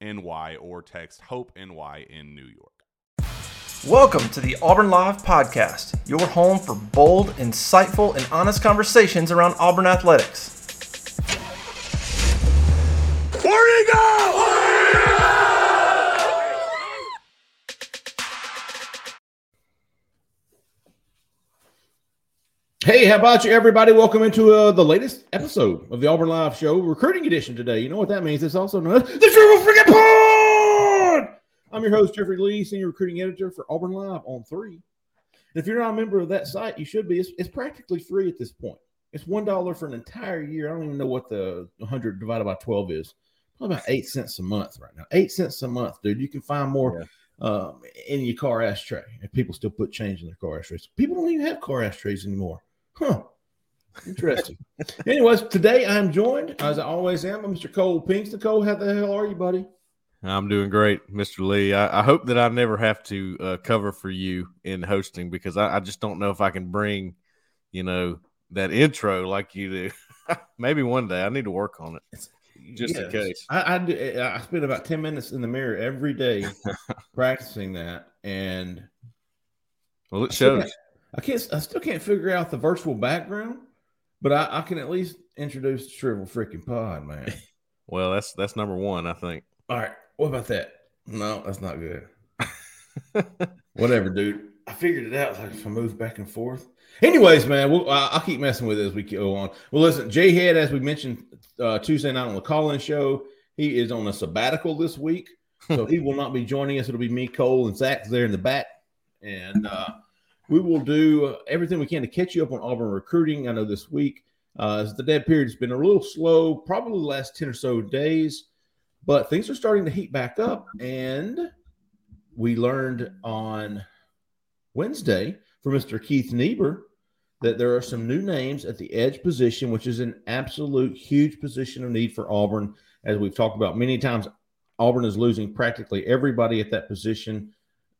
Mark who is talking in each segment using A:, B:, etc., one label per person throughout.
A: NY or text Hope NY in New York.
B: Welcome to the Auburn Live Podcast, your home for bold, insightful, and honest conversations around Auburn athletics.
C: Where'd he go?
D: Hey, how about you, everybody? Welcome into uh, the latest episode of the Auburn Live Show, recruiting edition today. You know what that means? It's also known as the Triple Freaking Pod. I'm your host, Jeffrey Lee, senior recruiting editor for Auburn Live on three. And if you're not a member of that site, you should be. It's, it's practically free at this point. It's one dollar for an entire year. I don't even know what the 100 divided by 12 is. Probably about eight cents a month right now. Eight cents a month, dude. You can find more. Yeah. Um, in your car ashtray, and people still put change in their car ashtrays. People don't even have car ashtrays anymore. Huh. Interesting. Anyways, today I'm joined, as I always am, by Mr. Cole Pinkston. Cole, how the hell are you, buddy?
E: I'm doing great, Mr. Lee. I, I hope that I never have to uh, cover for you in hosting because I, I, just don't know if I can bring, you know, that intro like you do. Maybe one day I need to work on it, just in case.
D: I, I, I spend about ten minutes in the mirror every day practicing that, and
E: well, it shows.
D: I can't. I still can't figure out the virtual background, but I, I can at least introduce the shrivel freaking pod, man.
E: well, that's that's number one, I think.
D: All right. What about that? No, that's not good. Whatever, dude. I figured it out. Like if I move back and forth. Anyways, man, we'll, I'll keep messing with it as we go on. Well, listen, Jay Head, as we mentioned uh, Tuesday night on the call-in show, he is on a sabbatical this week, so he will not be joining us. It'll be me, Cole, and Zach there in the back, and. uh we will do everything we can to catch you up on Auburn recruiting. I know this week, uh, the dead period has been a little slow, probably the last 10 or so days, but things are starting to heat back up. And we learned on Wednesday from Mr. Keith Niebuhr that there are some new names at the edge position, which is an absolute huge position of need for Auburn. As we've talked about many times, Auburn is losing practically everybody at that position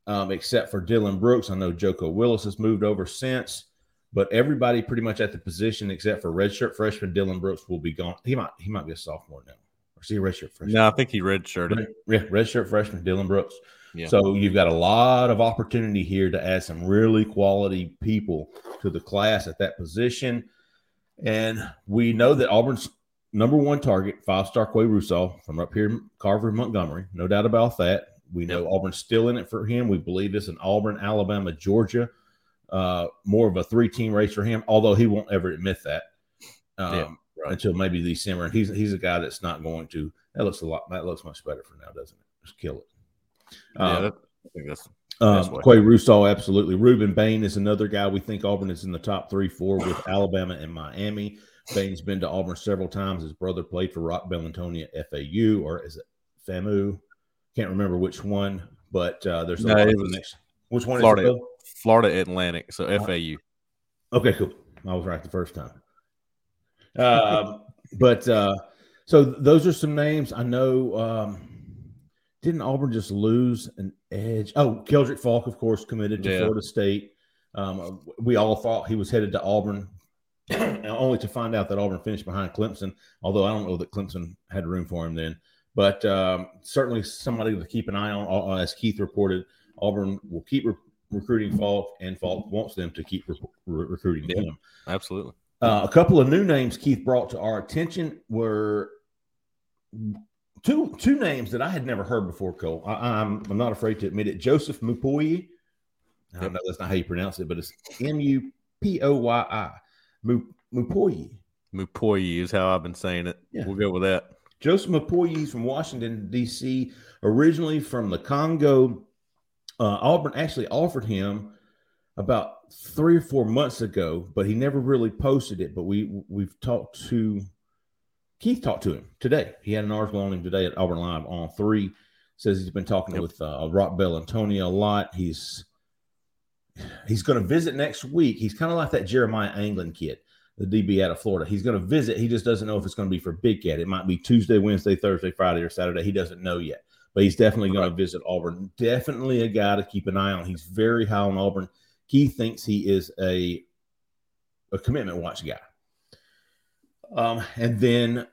D: um, except for Dylan Brooks. I know Joko Willis has moved over since, but everybody pretty much at the position except for redshirt freshman Dylan Brooks will be gone. He might he might be a sophomore now. Or is he a redshirt freshman?
E: No, I think he redshirted. Red,
D: yeah, redshirt freshman Dylan Brooks. Yeah. So you've got a lot of opportunity here to add some really quality people to the class at that position. And we know that Auburn's number one target, five star Quay Russaw from up here in Carver, Montgomery. No doubt about that. We know yep. Auburn's still in it for him. We believe it's an Auburn, Alabama, Georgia, uh, more of a three team race for him, although he won't ever admit that. Um, yeah. right. until maybe December. And he's he's a guy that's not going to. That looks a lot. That looks much better for now, doesn't it? Just kill it.
E: Yeah, uh, that, I think that's.
D: Um, Quay Russaw, absolutely. Rueben Bain is another guy we think Auburn is in the top three, four with Alabama and Miami. Bain's been to Auburn several times. His brother played for Roc Bellantoni at FAU, or is it FAMU? Can't remember which one, but uh, there's a no, lot of next. Which one
E: Florida, Florida Atlantic, so uh, FAU.
D: Okay, cool. I was right the first time. Um, but uh, so those are some names I know. Um, didn't Auburn just lose an edge? Oh, Keldric Faulk, of course, committed to yeah. Florida State. Um, we all thought he was headed to Auburn, only to find out that Auburn finished behind Clemson. Although I don't know that Clemson had room for him then. But um, certainly somebody to keep an eye on. As Keith reported, Auburn will keep re- recruiting Faulk, and Faulk wants them to keep re- re- recruiting yeah, him.
E: Absolutely.
D: Uh, a couple of new names Keith brought to our attention were two two names that I had never heard before. Cole, I, am I'm, I'm not afraid to admit it. Joseph Mupoyi. I don't know that's not how you pronounce it, but it's M U P O Y I. Mupoyi.
E: Mupoyi is how I've been saying it. Yeah. We'll go with that.
D: Joseph Mupoyi is from Washington D.C. Originally from the Congo. Uh, Auburn actually offered him about three or four months ago, but he never really posted it. But we we've talked to Keith talked to him today. He had an article on him today at Auburn Live on three. Says he's been talking yep. with uh, Roc Bellantoni a lot. He's he's going to visit next week. He's kind of like that Jeremiah Anglin kid, the DB out of Florida. He's going to visit. He just doesn't know if it's going to be for Big Cat. It might be Tuesday, Wednesday, Thursday, Friday, or Saturday. He doesn't know yet, but he's definitely going to visit Auburn. Definitely a guy to keep an eye on. He's very high on Auburn. He thinks he is a a commitment watch guy. Um, and then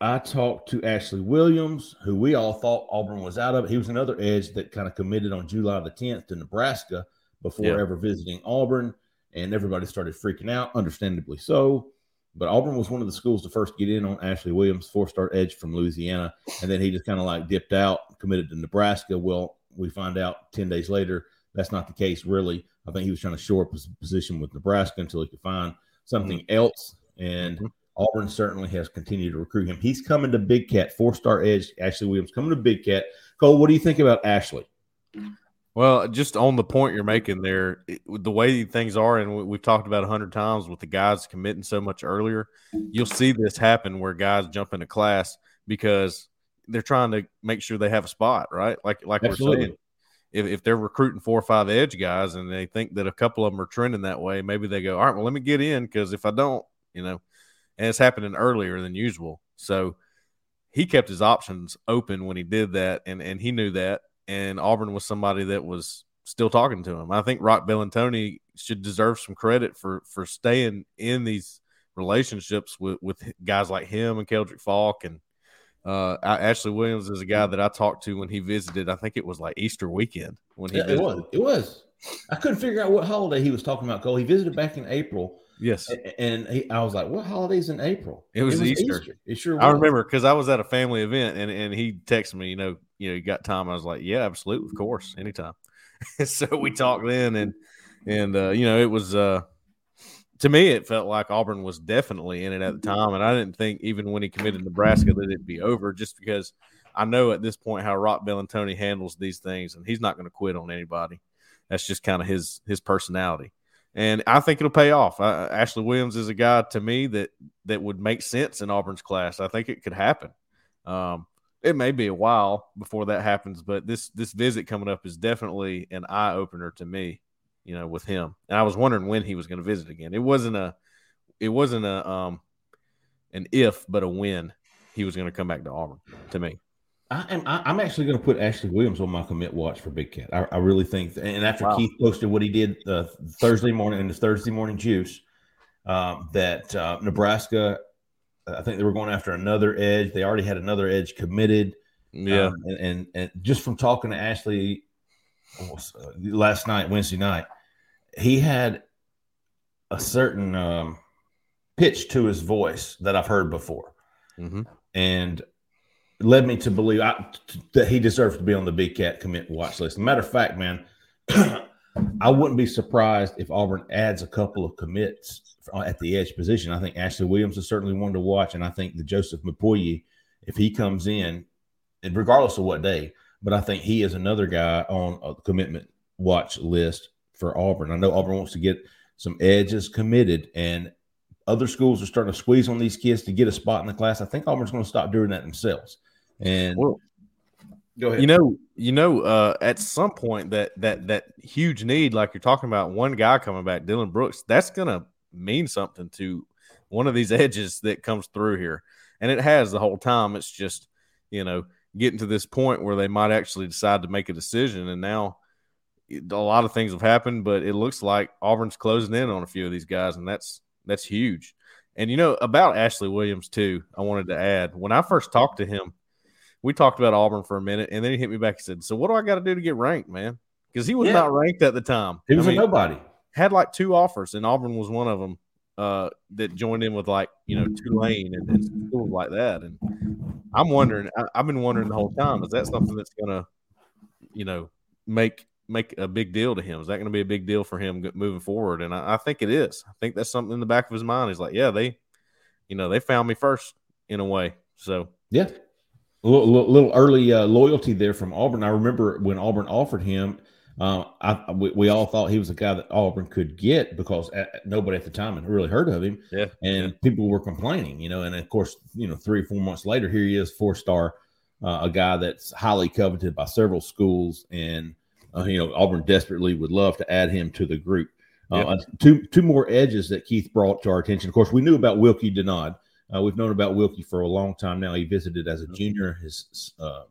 D: I talked to Ashley Williams, who we all thought Auburn was out of. He was another edge that kind of committed on July the 10th to Nebraska before yeah. ever visiting Auburn, and everybody started freaking out, understandably so. But Auburn was one of the schools to first get in on Ashley Williams, four star edge from Louisiana. And then he just kind of like dipped out, committed to Nebraska. Well, we find out 10 days later that's not the case, really. I think he was trying to shore up his position with Nebraska until he could find something mm-hmm. else. And mm-hmm. Auburn certainly has continued to recruit him. He's coming to Big Cat, four star edge. Ashley Williams coming to Big Cat. Cole, what do you think about Ashley?
E: Well, just on the point you're making there, it, the way things are, and we've talked about a hundred times with the guys committing so much earlier, you'll see this happen where guys jump into class because they're trying to make sure they have a spot, right? Like like Absolutely. we're saying, if, if they're recruiting four or five edge guys and they think that a couple of them are trending that way, maybe they go, all right, well, let me get in because if I don't, you know, and it's happening earlier than usual. So he kept his options open when he did that, and and he knew that. And Auburn was somebody that was still talking to him. I think Roc Bellantoni should deserve some credit for for staying in these relationships with with guys like him and Keldric Faulk and uh, Ashley Williams is a guy that I talked to when he visited. I think it was like Easter weekend when he.
D: Yeah, it was. It was. I couldn't figure out what holiday he was talking about. Cole. He visited back in April,
E: Yes.
D: And he, I was like, what holidays in April?
E: It was, it was Easter. Easter. It sure was. I remember because I was at a family event and, and he texted me, you know, you know, you got time. I was like, yeah, absolutely. Of course. Anytime. so we talked then and, and, uh, you know, it was, uh, to me, it felt like Auburn was definitely in it at the time. And I didn't think even when he committed Nebraska that it'd be over just because I know at this point how Roc Bellantoni handles these things and he's not going to quit on anybody. That's just kind of his, his personality and I think it'll pay off. Uh, Ashley Williams is a guy to me that that would make sense in Auburn's class. I think it could happen. Um, it may be a while before that happens, but this this visit coming up is definitely an eye opener to me. You know, with him, and I was wondering when he was going to visit again. It wasn't a, it wasn't a um, an if, but a when he was going to come back to Auburn. To me,
D: I am. I, am actually going to put Ashley Williams on my commit watch for Big Cat. I, I really think. And after wow. Keith posted what he did uh, Thursday morning in the Thursday morning juice, um, that uh, Nebraska, I think they were going after another edge. They already had another edge committed.
E: Yeah,
D: um, and, and, and just from talking to Ashley uh, last night, Wednesday night, he had a certain um, pitch to his voice that I've heard before, mm-hmm. and led me to believe I, that he deserves to be on the Big Cat commit watch list. Matter of fact, man, I wouldn't be surprised if Auburn adds a couple of commits at the edge position. I think Ashley Williams is certainly one to watch, and I think the Joseph Mupoyi, if he comes in, and regardless of what day, but I think he is another guy on a commitment watch list for Auburn. I know Auburn wants to get some edges committed, and other schools are starting to squeeze on these kids to get a spot in the class. I think Auburn's going to stop doing that themselves. And
E: well,
D: go ahead.
E: You know, you know, uh, at some point that that that huge need, like you're talking about, one guy coming back, Dylan Brooks, that's to mean something to one of these edges that comes through here, and it has the whole time. It's just you know getting to this point where they might actually decide to make a decision, and now a lot of things have happened, but it looks like Auburn's closing in on a few of these guys, and that's that's huge. And you know about Ashley Williams too. I wanted to add when I first talked to him, we talked about Auburn for a minute, and then he hit me back and said, "So what do I got to do to get ranked, man?" Because he was
D: Yeah.
E: not ranked at the time.
D: He was
E: I
D: a
E: mean,
D: nobody.
E: had like two offers, and Auburn was one of them uh, that joined in with like you know Tulane and, and schools like that. And I'm wondering, I, I've been wondering the whole time, is that something that's gonna, you know, make make a big deal to him? Is that going to be a big deal for him moving forward? And I, I think it is. I think that's something in the back of his mind. He's like, yeah, they, you know, they found me first in a way. So
D: Yeah. A little, little, early uh, loyalty there from Auburn. I remember when Auburn offered him, uh, I, we, we all thought he was a guy that Auburn could get because at, nobody at the time had really heard of him.
E: yeah,
D: and people were complaining, you know. And of course, you know, three or four months later, here he is, four star, uh, a guy that's highly coveted by several schools, and uh, you know, Auburn desperately would love to add him to the group. Uh,
E: Yep.
D: uh, two two more edges that Keith brought to our attention. Of course, we knew about Wilky Denaud. Uh, we've known about Wilky for a long time now. He visited as a junior his uh,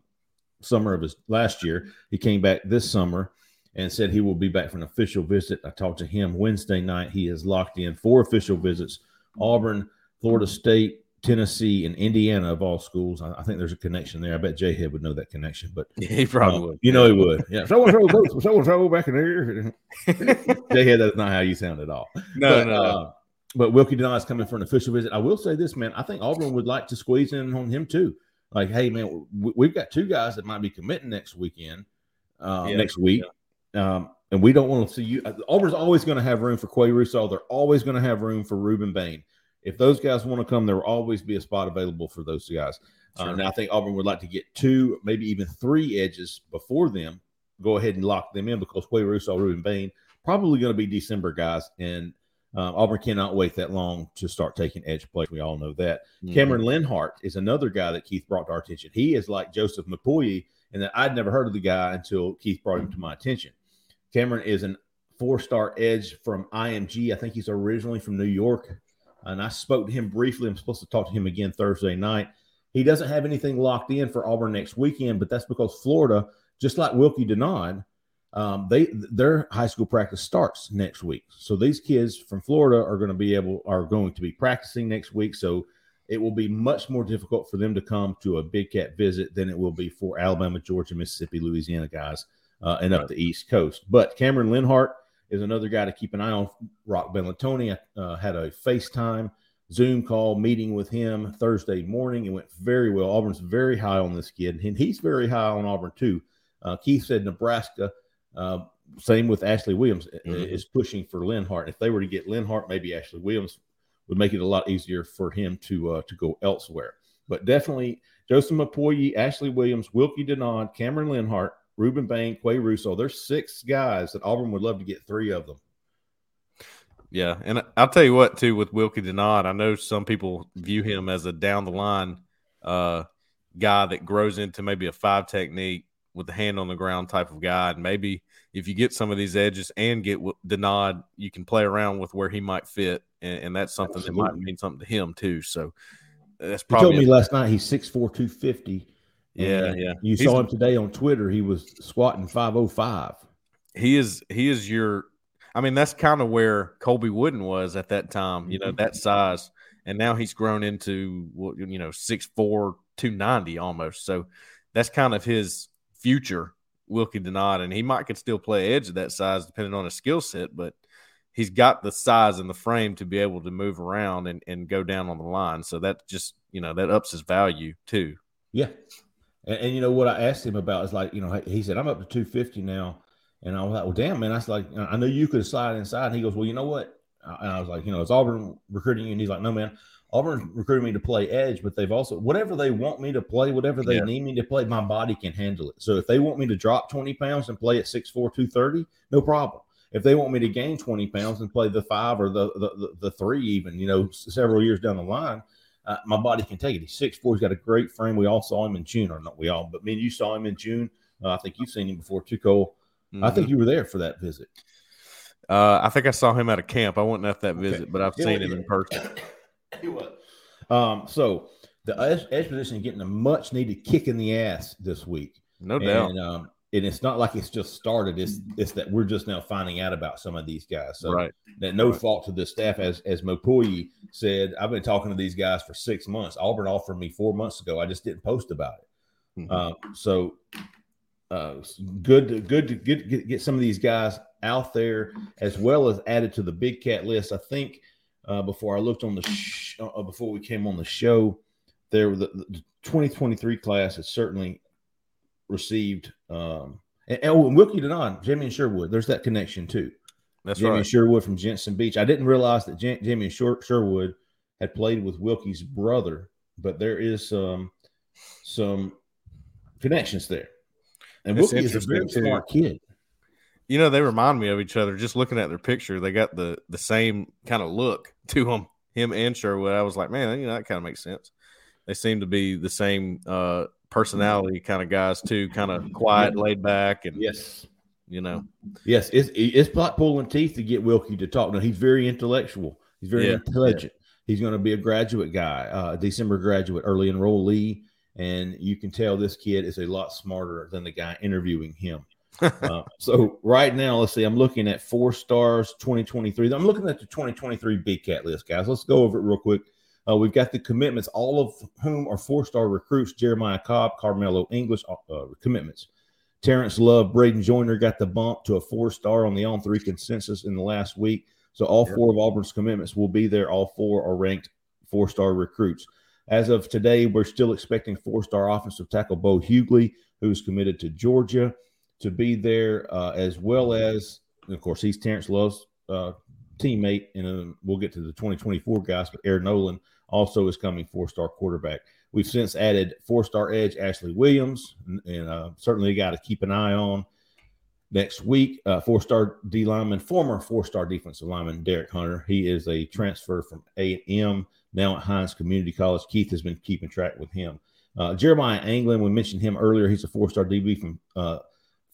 D: summer of his last year. He came back this summer and said he will be back for an official visit. I talked to him Wednesday night. He is locked in four official visits Auburn, Florida State, Tennessee, and Indiana of all schools. I, I think there's a connection there. I bet Jay Head would know that connection, but
E: he probably
D: uh,
E: would.
D: You know he would. Yeah. So and so goes, so back in there. Jay Head, that's not how you sound at all.
E: No,
D: but,
E: no.
D: Uh, but Wilky Denaud is coming for an official visit. I will say this, man. I think Auburn would like to squeeze in on him too. Like, hey, man, we, we've got two guys that might be committing next weekend, uh,
E: Yeah,
D: next week, um, and we don't want to see you. uh, Auburn's always going to have room for Quay Russaw. They're always going to have room for Rueben Bain. If those guys want to come, there will always be a spot available for those guys. Uh,
E: Sure.
D: and I think Auburn would like to get two, maybe even three edges before them. Go ahead and lock them in because Quay Russaw, Rueben Bain, probably going to be December guys, and um, Auburn cannot wait that long to start taking edge play. We all know that.
E: Mhm.
D: Cameron Lenhardt is another guy that Keith brought to our attention. He is like Joseph Mupoyi, and that I'd never heard of the guy until Keith brought him to my attention. Cameron is an four-star edge from IMG. I think he's originally from New York, and I spoke to him briefly. I'm supposed to talk to him again Thursday night. He doesn't have anything locked in for Auburn next weekend, but that's because Florida, just like Wilky Denaud, um, they their high school practice starts next week. So these kids from Florida are going to be able are going to be practicing next week. So it will be much more difficult for them to come to a Big Cat visit than it will be for Alabama, Georgia, Mississippi, Louisiana guys uh, and up the East Coast. But Cameron Lenhardt is another guy to keep an eye on. Roc Bellantoni uh, had a FaceTime Zoom call meeting with him Thursday morning. It went very well. Auburn's very high on this kid, and he's very high on Auburn too. Uh, Keith said Nebraska. Uh, same with Ashley Williams
E: Mhm.
D: is pushing for Lenhardt. If they were to get Lenhardt, maybe Ashley Williams would make it a lot easier for him to uh, to go elsewhere. But definitely Joseph Mupoyi, Ashley Williams, Wilky Denaud, Cameron Lenhardt, Rueben Bain, Quay Russaw. There's six guys that Auburn would love to get three of them.
E: Yeah, and I'll tell you what too with Wilky Denaud, I know some people view him as a down the line uh, guy that grows into maybe a five technique with the hand on the ground type of guy. And maybe if you get some of these edges and get Denaud, you can play around with where he might fit, and, and that's something that might mean something to him too. So that's
D: He told
E: probably
D: me last night he's 6'4", 250.
E: Yeah, yeah.
D: You
E: He's-
D: saw him today on Twitter. He was squatting 505.
E: he is he is your I mean that's kind of where Colby Wooden was at that time, you know,
D: Mm-hmm.
E: that size. And now he's grown into what you know, 6'4, 290 almost. So that's kind of his future, Wilky Denaud. And he might could still play edge at that size depending on his skill set, but he's got the size and the frame to be able to move around and, and go down on the line. So that just you know, that ups his value too.
D: Yeah. And, and you know what I asked him about is like, you know, he said, I'm up to 250 now. And I was like, well, damn, man. I was like, I know you could slide inside. And he goes, well, you know what? And I was like, you know, is Auburn recruiting you? And he's like, no, man. Auburn recruited me to play edge, but they've also whatever they want me to play, whatever they
E: Yeah.
D: need me to play, my body can handle it. So if they want me to drop 20 pounds and play at 6'4, 230, no problem. If they want me to gain 20 pounds and play the five or the the, the, the three, even, you know, several years down the line, uh, my body can take it. He's 6'4, he's got a great frame. We all saw him in June, or not we all, but me and you saw him in June. Uh, I think you've seen him before too, Cole. I think you were there for that visit.
E: Uh, I think I saw him at a camp. I wasn't at that
D: Okay.
E: visit, but I've
D: Yeah,
E: seen him in person.
D: He was. Um, so the edge, edge position getting a much needed kick in the ass this week.
E: No doubt.
D: And um, and it's not like it's just started. It's it's that we're just now finding out about some of these guys. So
E: right.
D: that no fault to the staff, as as Mupoyi said. I've been talking to these guys for six months. Auburn offered me four months ago. I just didn't post about it.
E: Mhm.
D: Uh, so uh, good, to, good to get, get get some of these guys out there as well as added to the big cat list. I think uh, before I looked on the sh- uh, before we came on the show, there the, the 2023 class has certainly received. Um, and, and oh, and Wilky Denaud, Jamie and Sherwood. There's that connection too.
E: That's
D: Jamie
E: right.
D: Sherwood from Jensen Beach. I didn't realize that Jan- Jamie Sher- Sherwood had played with Wilky's brother, but there is some some connections there. And
E: It's
D: Wilky is a very smart kid.
E: You know, they remind me of each other. Just looking at their picture, they got the the same kind of look to him, Him and Sherwood. I was like, man, you know, that kind of makes sense. They seem to be the same uh, personality kind of guys too. Kind of quiet, laid back, and
D: Yes.
E: you know,
D: Yes, it's it's like pulling teeth to get Wilky to talk. No, he's very intellectual. He's very
E: Yeah,
D: intelligent. He's going to be a graduate guy, uh, December graduate, early enrollee, and you can tell this kid is a lot smarter than the guy interviewing him. Uh, so right now, let's see. I'm looking at four stars 2023. I'm looking at the 2023 Big Cat list, guys. Let's go over it real quick. Uh, we've got the commitments, all of whom are four star recruits: Jeremiah Cobb, Carmelo English uh, commitments. Terrence Love, Braden Joyner got the bump to a four star on the on three consensus in the last week. So all four of Auburn's commitments will be there. All four are ranked four star recruits. As of today, we're still expecting four star offensive tackle Bo Hughley, who's committed to Georgia, to be there, uh, as well as, of course, he's Terrence Love's uh, teammate. And uh, we'll get to the 2024 guys, but Aaron Nolan also is coming four star quarterback. We've since added four star edge Ashley Williams, and, and uh, certainly a guy to keep an eye on next week. Uh, four star D lineman, former four star defensive lineman Derek Hunter. He is a transfer from A and M now at Hinds Community College. Keith has been keeping track with him. Uh, Jeremiah Anglin, we mentioned him earlier. He's a four star DB from uh,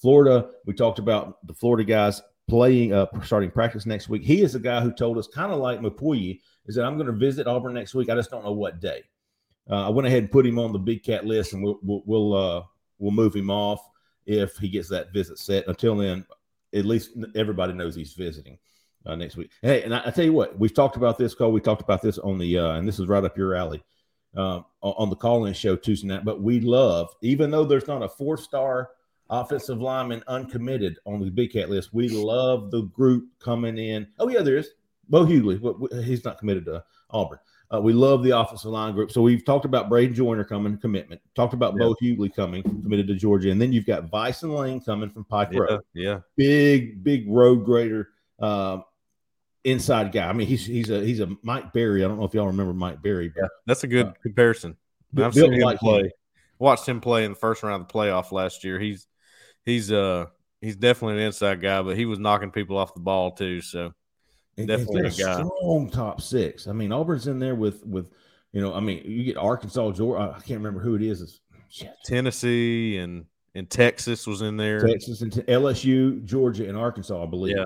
D: Florida. We talked about the Florida guys playing, uh, starting practice next week. He is a guy who told us, kind of like Mupoyi, is that I'm going to visit Auburn next week. I just don't know what day. Uh, I went ahead and put him on the big cat list, and we'll we'll we'll, uh, we'll move him off if he gets that visit set. Until then, at least everybody knows he's visiting uh, next week. Hey, and I, I tell you what, we've talked about this call. We talked about this on the, uh, and this is right up your alley uh, on the call-in show Tuesday night. But we love, even though there's not a four-star offensive lineman uncommitted on the big cat list, we love the group coming in. Oh yeah, there is Bo Hughley, but he's not committed to Auburn. Uh, we love the offensive line group. So we've talked about Braden Joyner coming commitment. Talked about Bo Hughley coming committed to Georgia, and then you've got Bison Lane coming from Pike
E: yeah,
D: Road
E: yeah.
D: big, big road grader, um, inside guy. I mean, he's he's a he's a Mike Berry. I don't know if y'all remember Mike Berry, but
E: That's a good
D: Uh,
E: comparison. I've seen him
D: like him.
E: play. Watched him play in the first round of the playoff last year. He's he's uh he's definitely an inside guy, but he was knocking people off the ball too. So
D: And-
E: Definitely
D: and
E: a guy.
D: strong top six. I mean, Auburn's in there with with you know. I mean, you get Arkansas, Georgia. I can't remember who it is. It's, shit,
E: Tennessee and and Texas was in there.
D: Texas and T- LSU, Georgia, and Arkansas, I believe.
E: Yeah.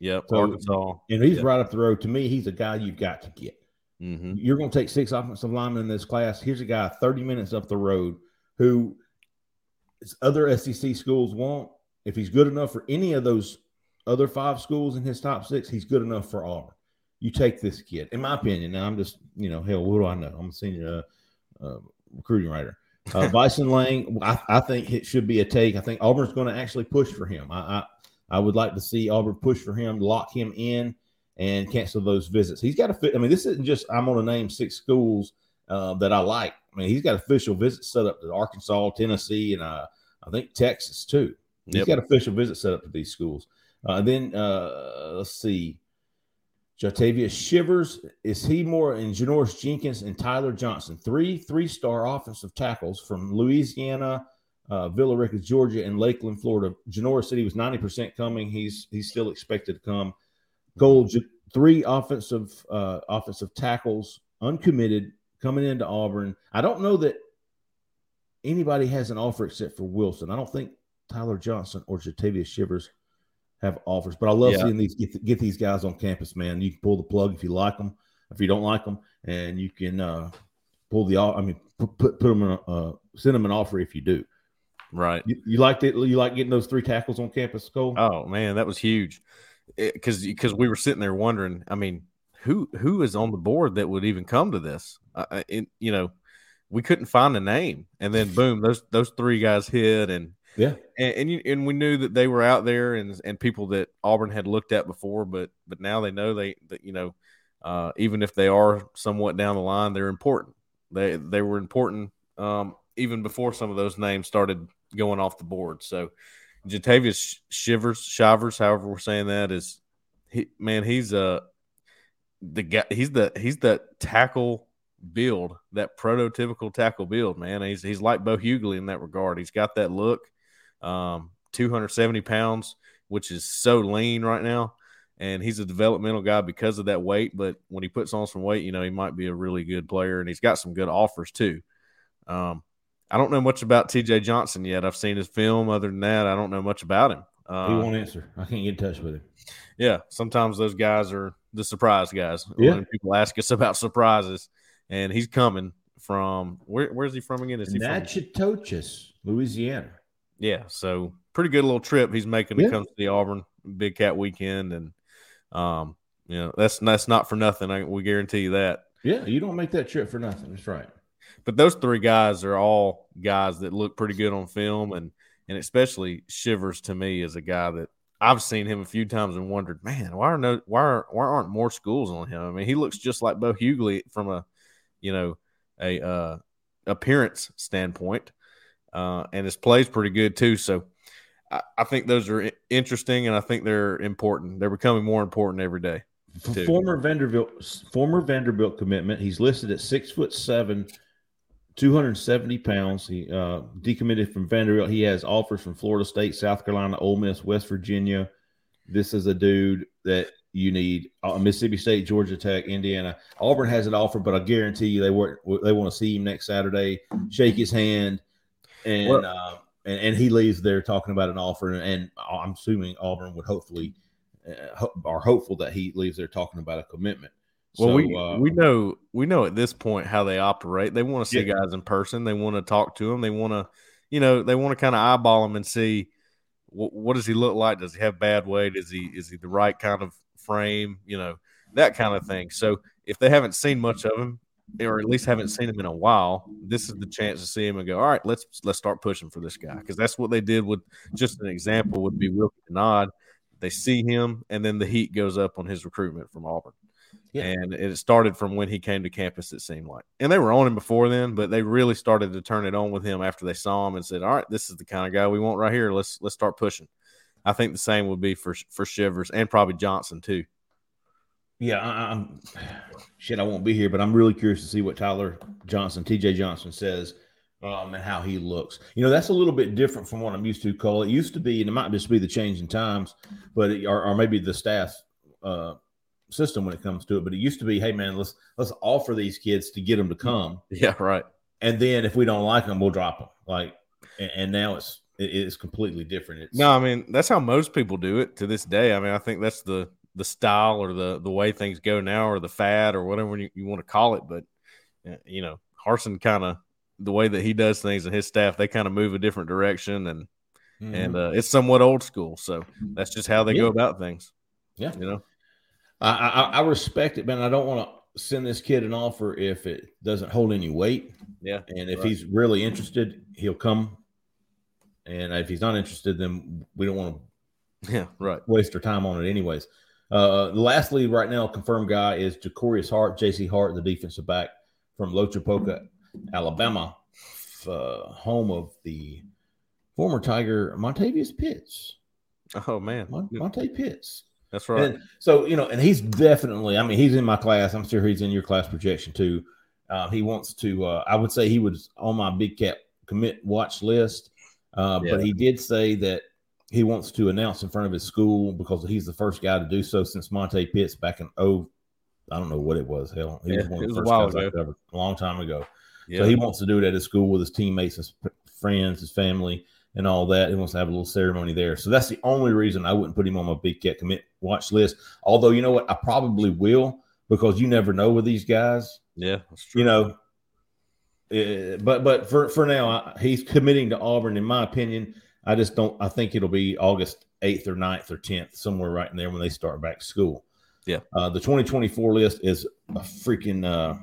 E: Yep,
D: So-
E: Arkansas.
D: And he's
E: Yeah.
D: right up the road. To me, he's a guy you've got to get.
E: hmm
D: You're going to take six offensive linemen in this class. Here's a guy 30 minutes up the road who other SEC schools want. If he's good enough for any of those other five schools in his top six, he's good enough for Auburn. You take this kid, in my opinion. Now I'm just, you know, hell, what do I know? I'm a senior uh, uh, recruiting writer. Uh, Bison Lang, I, I think it should be a take. I think Auburn's going to actually push for him. I, I I would like to see Auburn push for him, lock him in, and cancel those visits. He's got to fit. I mean, this isn't just I'm going to name six schools uh, that I like. I mean, he's got official visits set up to Arkansas, Tennessee, and uh, I think Texas too. He's
E: Yep.
D: got official visits set up to these schools. Uh, then uh, let's see. Jatavius Shivers is he more and Janoris Jenkins and Tyler Johnson, three three-star offensive tackles from Louisiana, uh, Villa Rica, Georgia, and Lakeland, Florida. Janoris said he was ninety percent coming. He's he's still expected to come. Gold, three offensive uh, offensive tackles, uncommitted, coming into Auburn. I don't know that anybody has an offer except for Wilson. I don't think Tyler Johnson or Jatavius Shivers have offers, but I love
E: Yeah.
D: seeing these get, get these guys on campus, man. You can pull the plug if you like them, if you don't like them, and you can uh, pull the. I mean, put put, put them in a, uh, send them an offer if you do.
E: Right.
D: You, you like it? You like getting those three tackles on campus, Cole?
E: Oh man, that was huge. Because because we were sitting there wondering. I mean, who who is on the board that would even come to this? Uh, it, you know, we couldn't find a name, and then boom, those those three guys hit, and
D: yeah,
E: and and, you, and we knew that they were out there, and and people that Auburn had looked at before, but but now they know they that you know, uh, even if they are somewhat down the line, they're important. They they were important um, even before some of those names started going off the board. So. Jatavius Shivers, Shivers, however we're saying that is, he man, he's uh the guy. He's the he's the tackle build, that prototypical tackle build, man. He's he's like Bo Hughley in that regard. He's got that look, um, 270 pounds, which is so lean right now, and he's a developmental guy because of that weight. But when he puts on some weight, you know, he might be a really good player, and he's got some good offers too. Um, I don't know much about TJ Johnson yet. I've seen his film. Other than that, I don't know much about him.
D: He
E: Uh,
D: won't answer. I can't get in touch with him.
E: yeah, sometimes those guys are the surprise guys.
D: Yeah.
E: When people ask us about surprises, and he's coming from where? Where's he from again? Is he from?
D: Natchitoches, Louisiana.
E: Yeah, so pretty good little trip he's making
D: Yeah.
E: to come to the Auburn Big Cat Weekend, and um, you know that's that's not for nothing. I, we guarantee you that.
D: Yeah, you don't make that trip for nothing. That's right.
E: But those three guys are all guys that look pretty good on film, and and especially Shivers to me is a guy that I've seen him a few times and wondered, man, why are no why are, why aren't more schools on him? I mean, he looks just like Bo Hughley from a you know a uh, appearance standpoint, uh, and his play's pretty good too. So. I, I think those are interesting, and I think they're important. They're becoming more important every day. Dude.
D: Former Vanderbilt, former Vanderbilt commitment. He's listed at six foot seven, two hundred seventy pounds. He uh, decommitted from Vanderbilt. He has offers from Florida State, South Carolina, Ole Miss, West Virginia. This is a dude that you need. Uh, Mississippi State, Georgia Tech, Indiana. Auburn has an offer, but I guarantee you they work. They want to see him next Saturday, shake his hand, and
E: Well-
D: uh, and, and he leaves there talking about an offer. And, and I'm assuming Auburn would hopefully uh, ho- are hopeful that he leaves there talking about a commitment.
E: Well,
D: so,
E: we
D: uh,
E: we know we know at this point how they operate. They want to see
D: Yeah.
E: guys in person. They want to talk to them. They want to, you know, they want to kind of eyeball them and see what, what does he look like. Does he have bad weight? Is he is he the right kind of frame? You know, that kind of thing. So if they haven't seen much of him, or at least haven't seen him in a while, this is the chance to see him and go, all right, let's let's start pushing for this guy because that's what they did with. Just an example would be Wilky Nod. They see him, and then the heat goes up on his recruitment from Auburn.
D: Yeah.
E: And it started from when he came to campus, it seemed like. And they were on him before then, but they really started to turn it on with him after they saw him and said, All right, this is the kind of guy we want right here. Let's let's start pushing. I think the same would be for for Shivers and probably Johnson too.
D: yeah, I, I'm shit. I won't be here, but I'm really curious to see what Tyler Johnson, T.J. Johnson says. Um, and how he looks. You know, that's a little bit different from what I'm used to. Cole. It used to be, and it might just be the change in times, but it, or, or maybe the staff uh, system when it comes to it. But it used to be, hey man, let's let's offer these kids to get them to come,
E: Yeah, right.
D: and then if we don't like them, we'll drop them. Like, and, and now it's it, it's completely different. It's
E: No, I mean that's how most people do it to this day. I mean, I think that's the the style or the the way things go now, or the fad, or whatever you, you want to call it. But uh, you know, Harsin kind of the way that he does things and his staff, they kind of move a different direction, and and uh, it's somewhat old school. So that's just how they
D: Yeah.
E: go about things.
D: Yeah.
E: you know.
D: I, I, I respect it, man. I don't want to send this kid an offer if it doesn't hold any weight.
E: Yeah,
D: And if
E: Right.
D: he's really interested, he'll come. And if he's not interested, then we don't want to
E: yeah, right.
D: waste our time on it, anyways. Uh, the last lead right now, confirmed guy is Jacorius Hart, JC Hart, the defensive back from Loachapoka, Alabama, uh, home of the former Tiger Montavious Pitts.
E: Oh man,
D: Mon- Monte Pitts.
E: That's right.
D: And so you know, and he's definitely. I mean, he's in my class. I'm sure he's in your class projection too. Uh, he wants to. Uh, I would say he was on my big cap commit watch list, uh,
E: Yeah.
D: but he did say that he wants to announce in front of his school because he's the first guy to do so since Monte Pitts back in oh, I don't know what it was. Hell, he was one of the first guys I
E: ago.
D: covered a long time ago.
E: yeah.
D: So he wants to do it at his school with his teammates, his friends, his family, and all that. He wants to have a little ceremony there. So that's the only reason I wouldn't put him on my big cat commit watch list. Although you know what, I probably will because you never know with these guys.
E: yeah, that's true.
D: You know, Uh, but but for for now, I, he's committing to Auburn. In my opinion, I just don't. I think it'll be August eighth or 9th or tenth, somewhere right in there when they start back school.
E: Yeah.
D: Uh, the 2024 list is a freaking. Uh,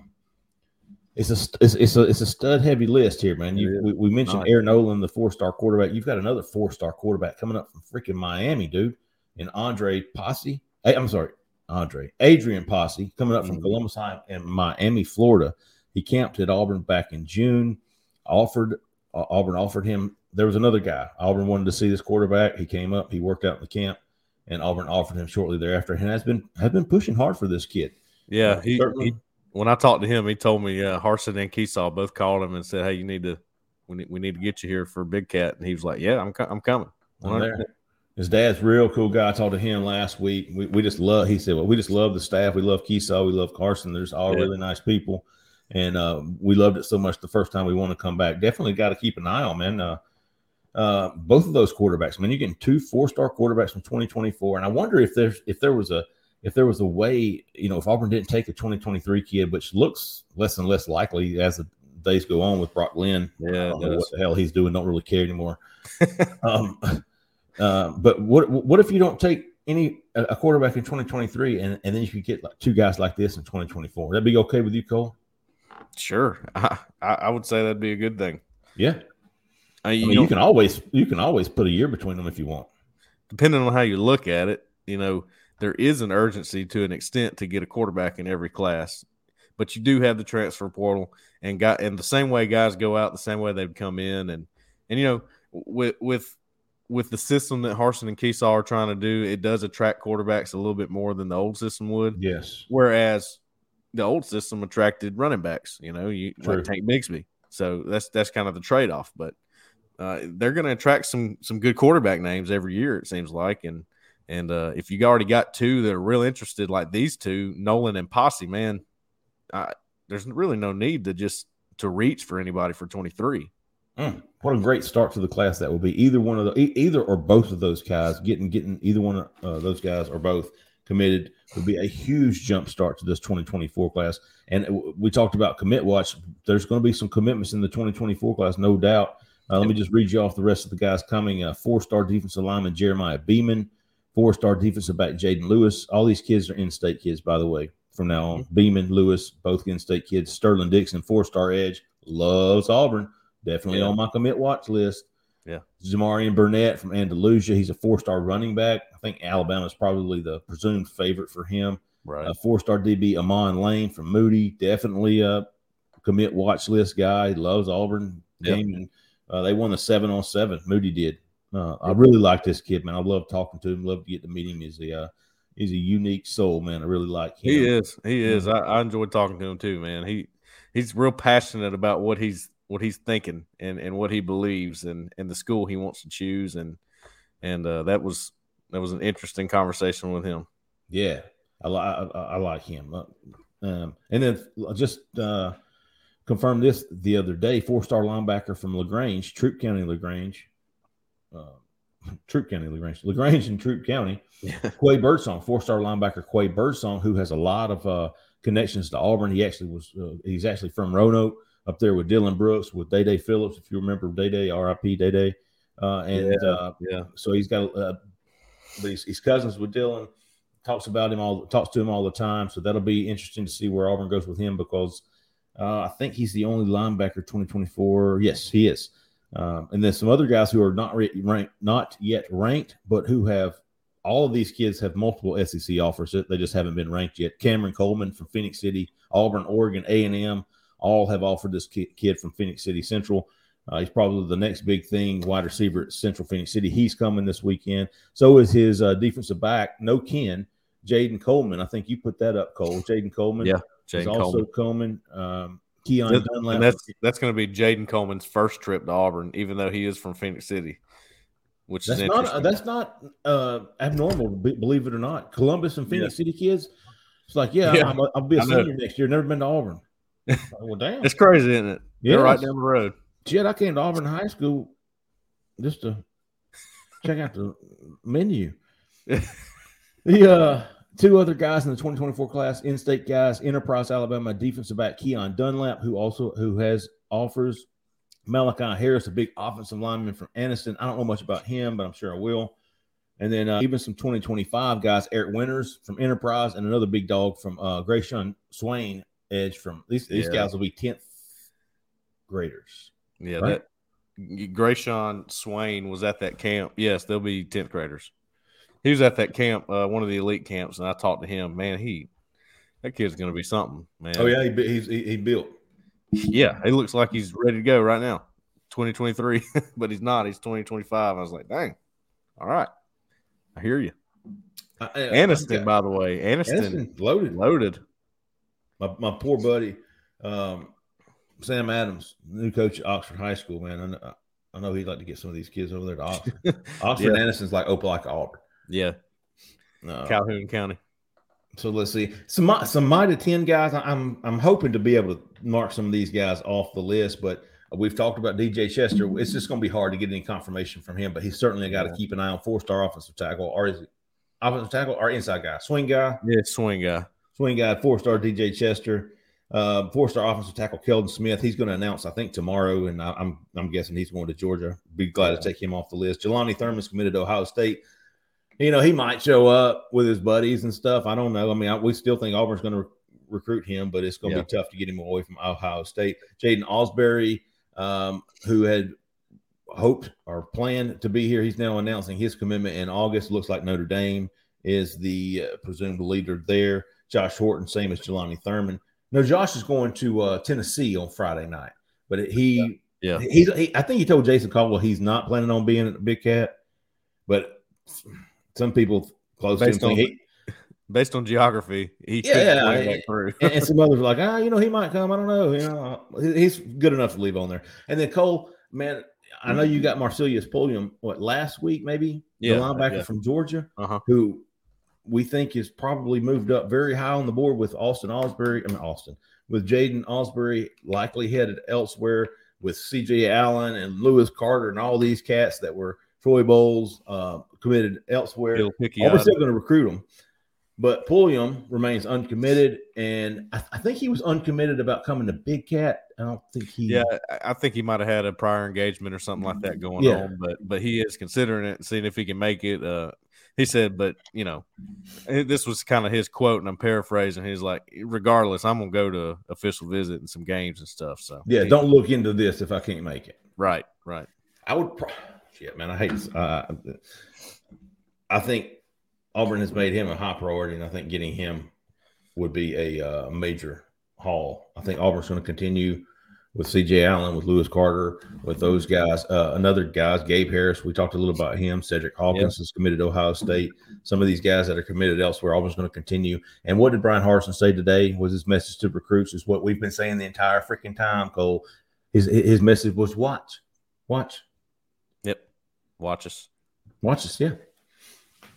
D: it's a it's, it's a it's a stud heavy list here, man. You, we, we mentioned
E: Nice.
D: Aaron Nolan, the four star quarterback. You've got another four star quarterback coming up from freaking Miami, dude, and Andre Posse. Hey, I'm sorry, Andre Adrian Posse coming up from
E: Mhm.
D: Columbus High in Miami, Florida. He camped at Auburn back in June. Offered uh, Auburn offered him. There was another guy. Auburn wanted to see this quarterback. He came up. He worked out in the camp, and Auburn offered him shortly thereafter. And has been has been pushing hard for this kid.
E: Yeah,
D: Uh,
E: he when I talked to him, he told me uh, Harsin and Kiesau both called him and said, "Hey, you need to we need, we need to get you here for Big Cat." And he was like, "Yeah, I'm I'm coming."
D: I'm there. His dad's real cool guy. I talked to him last week. We, we just love. He said, "Well, we just love the staff. We love Kiesau. We love Carson. There's all
E: Yeah.
D: really nice people, and uh, we loved it so much the first time we want to come back. Definitely got to keep an eye on man. Uh, uh, both of those quarterbacks, man. You're getting two four star quarterbacks from 2024, and I wonder if there's if there was a if there was a way, you know, if Auburn didn't take a 2023 kid, which looks less and less likely as the days go on with Brock Lynn.
E: Yeah,
D: I
E: it
D: don't know
E: does.
D: what the hell he's doing. Don't really care anymore. um, uh, but what what if you don't take any a quarterback in 2023 and, and then you could get like two guys like this in 2024? That'd be okay with you, Cole?
E: Sure, I, I I would say that'd be a good thing.
D: Yeah.
E: I,
D: I mean, you can always you can always put a year between them if you want.
E: depending on how you look at it, you know, there is an urgency to an extent to get a quarterback in every class. But you do have the transfer portal and got and the same way guys go out, the same way they've come in and and you know, with with with the system that Harsin and Kiesau are trying to do, it does attract quarterbacks a little bit more than the old system would.
D: Yes.
E: Whereas the old system attracted running backs, you know, you
D: True.
E: like Tank Bigsby. So that's that's kind of the trade off. But uh, they're going to attract some some good quarterback names every year. It seems like, and and uh, if you already got two that are real interested, like these two, Nolan and Posse, man, I, there's really no need to just to reach for anybody for 23.
D: Mm, what a great start to the class that will be. Either one of the either or both of those guys getting getting either one of uh, those guys or both committed would be a huge jump start to this 2024 class. And we talked about commit watch. There's going to be some commitments in the 2024 class, no doubt. Uh, let me just read you off the rest of the guys coming. Uh, four-star defensive lineman Jeremiah Beaman, four-star defensive back Jaden Lewis. All these kids are in-state kids, by the way. From now on, Beaman, Lewis, both in-state kids. Sterling Dixon, four-star edge, loves Auburn. Definitely
E: Yeah.
D: on my commit watch list.
E: Yeah.
D: Jamarian Burnett from Andalusia. He's a four-star running back. I think Alabama's probably the presumed favorite for him.
E: Right.
D: A four-star DB Amon Lane from Moody. Definitely a commit watch list guy. He loves Auburn.
E: Yeah.
D: Game and uh, they won the seven on seven. Moody did. Uh, I really like this kid, man. I love talking to him. Love to get to meet him. He's a uh, he's a unique soul, man. I really like him.
E: He is. He is. I, I enjoyed talking to him too, man. He he's real passionate about what he's what he's thinking and and what he believes and and the school he wants to choose and and uh, that was that was an interesting conversation with him.
D: Yeah, I, I, I like him. Uh, Um, and then just uh, confirmed this the other day: four-star linebacker from Lagrange, Troup County, Lagrange, uh, Troup County, Lagrange, Lagrange, and Troup County. Quay Birdsong, four-star linebacker Quay Birdsong, who has a lot of uh, connections to Auburn. He actually was uh, he's actually from Roanoke, up there with Dylan Brooks, with Day Day Phillips, if you remember Day Day, R.I.P. Day Day, uh, and
E: Yeah,
D: uh,
E: yeah.
D: so he's got uh, but he's, he's cousins with Dylan. Talks about him all, talks to him all the time. So that'll be interesting to see where Auburn goes with him because uh, I think he's the only linebacker 2024. Yes, he is. Um, and then some other guys who are not re- ranked, not yet ranked, but who have all of these kids have multiple SEC offers. They just haven't been ranked yet. Cameron Coleman from Phenix City, Auburn, Oregon, A and M, all have offered this ki- kid from Phenix City Central. Uh, he's probably the next big thing, wide receiver at Central Phenix City. He's coming this weekend. So is his uh, defensive back, no Ken, Jaden Coleman. I think you put that up, Cole. Jaden Coleman.
E: Yeah, Jaden
D: also
E: Coleman.
D: Um, Keon
E: That-
D: Dunlap.
E: and that's that's going to be Jaden Coleman's first trip to Auburn, even though he is from Phenix City, which
D: That's
E: is
D: not that's not uh, abnormal, believe it or not. Columbus and Phenix City kids. It's like, yeah,
E: Yeah.
D: I'm a, I'll be a senior next year. Never been to Auburn. Well, damn.
E: it's crazy, isn't it? They're right down the road.
D: Shit, I came to Auburn High School just to check out the menu. the uh, two other guys in the 2024 class, in-state guys, Enterprise Alabama defensive back Keon Dunlap, who also who has offers. Malachi Harris, a big offensive lineman from Anniston. I don't know much about him, but I'm sure I will. And then uh, even some 2025 guys, Eric Winters from Enterprise, and another big dog from uh, Grayshawn Swain, edge from these these
E: Yeah.
D: guys will be 10th graders.
E: Yeah,
D: Right.
E: that Grayshawn Swain was at that camp. Yes, they'll be tenth graders. He was at that camp, uh, one of the elite camps, and I talked to him. Man, he that kid's going to be something, man.
D: Oh yeah, he he's, he, he built.
E: yeah. He looks like he's ready to go right now, twenty twenty three, but he's not. He's twenty twenty five. I was like, dang, all right, I hear you.
D: I- I-
E: Anniston,
D: I-
E: by the way, Anniston,
D: Anniston loaded.
E: loaded.
D: My, my poor buddy, um, Sam Adams, new coach at Oxford High School. Man, I know, I know he'd like to get some of these kids over there to Oxford. Oxford
E: Yeah.
D: Anniston's like Opelika Auburn.
E: Yeah,
D: Uh,
E: Calhoun County.
D: so let's see some some mighty ten guys. I'm I'm hoping to be able to mark some of these guys off the list, but we've talked about DJ Chester. It's just going to be hard to get any confirmation from him, but he's certainly got to
E: Yeah.
D: keep an eye on four star offensive tackle or is it offensive tackle or inside guy, swing guy.
E: Yeah, swing guy.
D: swing guy, four star DJ Chester, uh, four star offensive tackle Kelton Smith. He's going to announce, I think, tomorrow, and I, I'm I'm guessing he's going to Georgia. Be glad to take him off the list. Jelani Thurman's committed to Ohio State. You know, he might show up with his buddies and stuff. I don't know. I mean, I, we still think Auburn's going to re- recruit him, but it's going to
E: Yeah.
D: be tough to get him away from Ohio State. Jaden Osbury, um, who had hoped or planned to be here, he's now announcing his commitment in August. Looks like Notre Dame is the uh, presumed leader there. Josh Horton, same as Jelani Thurman. No, Josh is going to uh, Tennessee on Friday night, but he,
E: Yeah.
D: he's. He, I think he told Jason Caldwell he's not planning on being a Big Cat, but some people close to him
E: Based on-
D: he,
E: Based on geography, he
D: Yeah,
E: could
D: yeah,
E: play
D: yeah.
E: that
D: and, and some others are like, ah, you know, he might come. I don't know. You know, he's good enough to leave on there. And then Cole, man, I know you got Marcelius Pulliam. What last week, maybe?
E: Yeah,
D: the linebacker
E: yeah.
D: from Georgia,
E: Uh-huh.
D: who we think is probably moved up very high on the board with Austin Osbury. I mean, Austin with Jaden Osbury likely headed elsewhere with C.J. Allen and Lewis Carter and all these cats that were Troy Bowles uh, committed elsewhere. Auburn's still going to recruit him, but Pulliam remains uncommitted, and I, I think he was uncommitted about coming to Big Cat. I don't think he.
E: Yeah, I- think he might have had a prior engagement or something like that going
D: Yeah.
E: on, but but he is considering it and seeing if he can make it. Uh, he said, but you know, this was kind of his quote, and I'm paraphrasing. He's like, regardless, I'm gonna go to official visit and some games and stuff. So
D: yeah.
E: he-
D: Don't look into this if I can't make it.
E: right, right.
D: I would. Pro- Shit, man, I hate. Uh, I think Auburn has made him a high priority, and I think getting him would be a uh, major haul. I think Auburn's going to continue with C.J. Allen, with Lewis Carter, with those guys. Uh, another guys, Gabe Harris. We talked a little about him. Cedric Hawkins is committed to Ohio State. Some of these guys that are committed elsewhere, Auburn's going to continue. And what did Bryan Harsin say today? Was his message to recruits? Is what we've been saying the entire freaking time. Cole, his his message was watch, watch.
E: Watch us.
D: Watch this, yeah.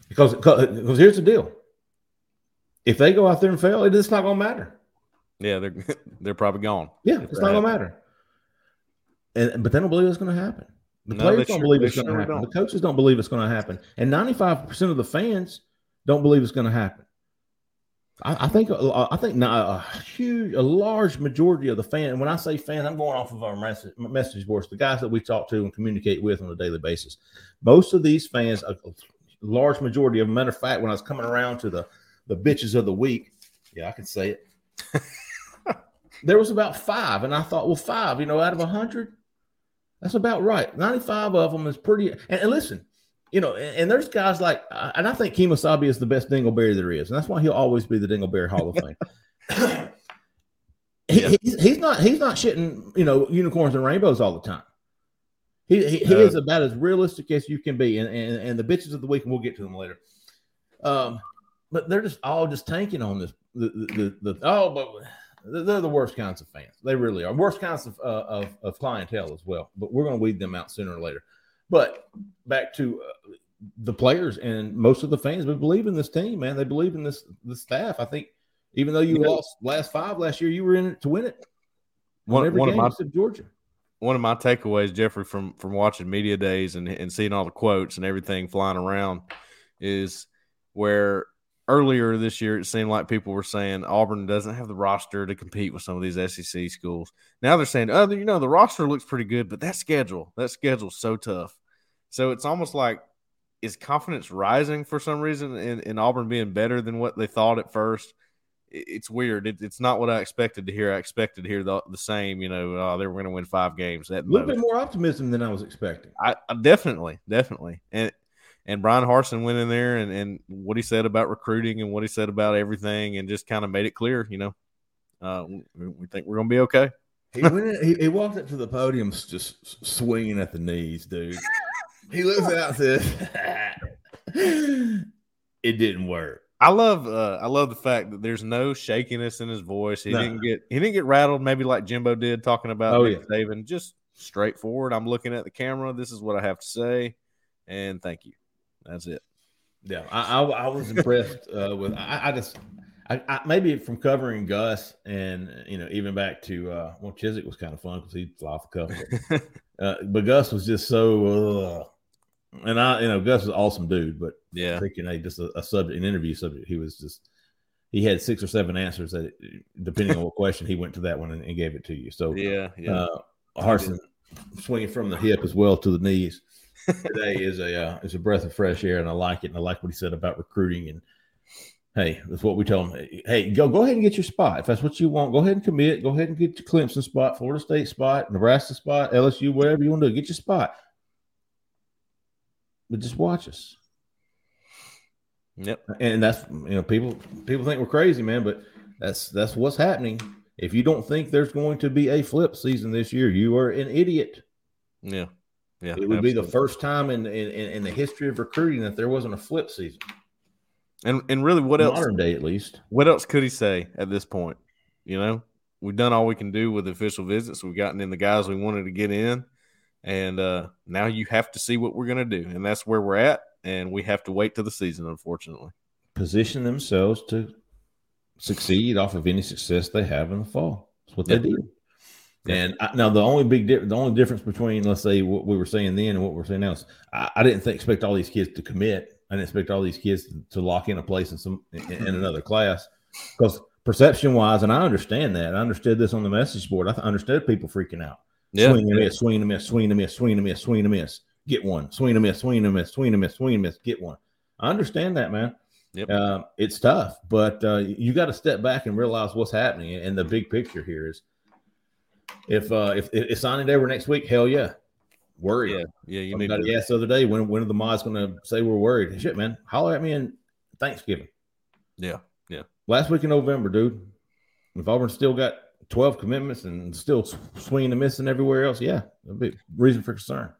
D: Because, because here's the deal: if they go out there and fail, it's not going to matter.
E: Yeah, they're they're probably gone.
D: Yeah, it's not going to matter. And but they don't believe it's going to happen. The
E: No,
D: players don't
E: sure-
D: believe it's going to happen.
E: don't.
D: The coaches don't believe it's going to happen, and ninety five percent of the fans don't believe it's going to happen. I, I think uh, I think not a huge, a large majority of the fan. And when I say fans, I'm going off of our message, message boards, the guys that we talk to and communicate with on a daily basis. Most of these fans, a a large majority of them. Matter of fact, when I was coming around to the the bitches of the week, yeah, I can say it. there was about five, and I thought, well, five, you know, out of a hundred, that's about right. Ninety-five of them is pretty. And, and listen, you know, and, and there's guys like, and I think Kemosabe is the best Dingleberry there is, and that's why he'll always be the Dingleberry Hall of Fame. he, he's, he's not he's not shitting you know unicorns and rainbows all the time. He he, he
E: Uh,
D: is about as realistic as you can be, and, and and the bitches of the week, and we'll get to them later. Um, but they're just all just tanking on this. The the, the, the oh, but they're the worst kinds of fans. They really are worst kinds of uh, of, of clientele as well. But we're going to weed them out sooner or later. But back to uh, the players and most of the fans, but believe in this team, man. They believe in this the staff. I think even though you
E: You know-
D: lost last five last year, you were in it to win it.
E: One, one of my
D: Georgia.
E: one of my takeaways, Jeffrey, from from watching media days and and seeing all the quotes and everything flying around, is where earlier this year it seemed like people were saying Auburn doesn't have the roster to compete with some of these SEC schools. Now they're saying, oh, you know, the roster looks pretty good, but that schedule, that schedule's so tough. So it's almost like is confidence rising for some reason in, in Auburn being better than what they thought at first? It's weird. It, it's not what I expected to hear. I expected to hear the, the same, you know, oh, they were going to win five games. That
D: A little
E: most.
D: bit more optimism than I was expecting.
E: I, I definitely, definitely, and and Bryan Harsin went in there and and what he said about recruiting and what he said about everything and just kind of made it clear, you know, uh, we, we think we're gonna be okay.
D: He went. In, he, he walked up to the podium, just swinging at the knees, dude. He looks out and says, "It didn't work."
E: I love uh, I love the fact that there's no shakiness in his voice. He
D: No.
E: didn't get he didn't get rattled, maybe like Jimbo did talking about
D: Oh,
E: Nick
D: yeah.
E: Saban. Just straightforward. I'm looking at the camera. This is what I have to say, and thank you. That's it.
D: Yeah, I, I, I was impressed uh, with. I, I just, I, I maybe from covering Gus and you know even back to uh, well Chizik was kind of fun because he'd fly off the cuff. uh, but Gus was just so, uh, and I you know Gus was an awesome dude, but
E: Yeah,
D: freaking a just a, a subject, an interview subject. He was just he had six or seven answers that depending on what question he went to that one and, and gave it to you. So
E: yeah, yeah.
D: uh, Harsin swinging from the hip as well to the knees today is a uh, is a breath of fresh air, and I like it. And I like what he said about recruiting. And hey, that's what we told him. Hey, go go ahead and get your spot if that's what you want. Go ahead and commit. Go ahead and get your Clemson spot, Florida State spot, Nebraska spot, LSU, whatever you want to do. Get your spot, but just watch us.
E: yep.
D: And that's you know people people think we're crazy, man, but that's that's what's happening. If you don't think there's going to be a flip season this year, you are an idiot.
E: Yeah, yeah.
D: It would be the first time in, in in the history of recruiting that there wasn't a flip season.
E: And and really, what else?
D: Modern day, at least.
E: What else could he say at this point? You know, we've done all we can do with official visits. We've gotten in the guys we wanted to get in, and uh, now you have to see what we're going to do, and that's where we're at. And we have to wait till the season, unfortunately.
D: Position themselves to succeed off of any success they have in the fall. That's what they do. And I, now the only big di- the only difference between let's say what we were saying then and what we're saying now is I, I didn't think, expect all these kids to commit. I didn't expect all these kids to, to lock in a place in some in, in another class because perception wise, and I understand that. I understood this on the message board. I th- understood people freaking out. Yeah. Swing and miss, swing and miss, swing and miss, swing and miss, swing and miss. Get one. Swing and miss, swing and miss, swing and miss, swing and miss. Get one. I understand that, man.
E: Yep.
D: Uh, it's tough, but uh, you got to step back and realize what's happening. And the big picture here is, if uh, if, if signing day were next week, hell yeah, worried.
E: yeah, yeah. You need
D: Somebody
E: to,
D: asked the other day when when are the mods going to say we're worried? Shit, man, holler at me in Thanksgiving.
E: yeah, yeah.
D: Last week in November, dude. If Auburn still got twelve commitments and still swinging and missing everywhere else, yeah, a big reason for concern.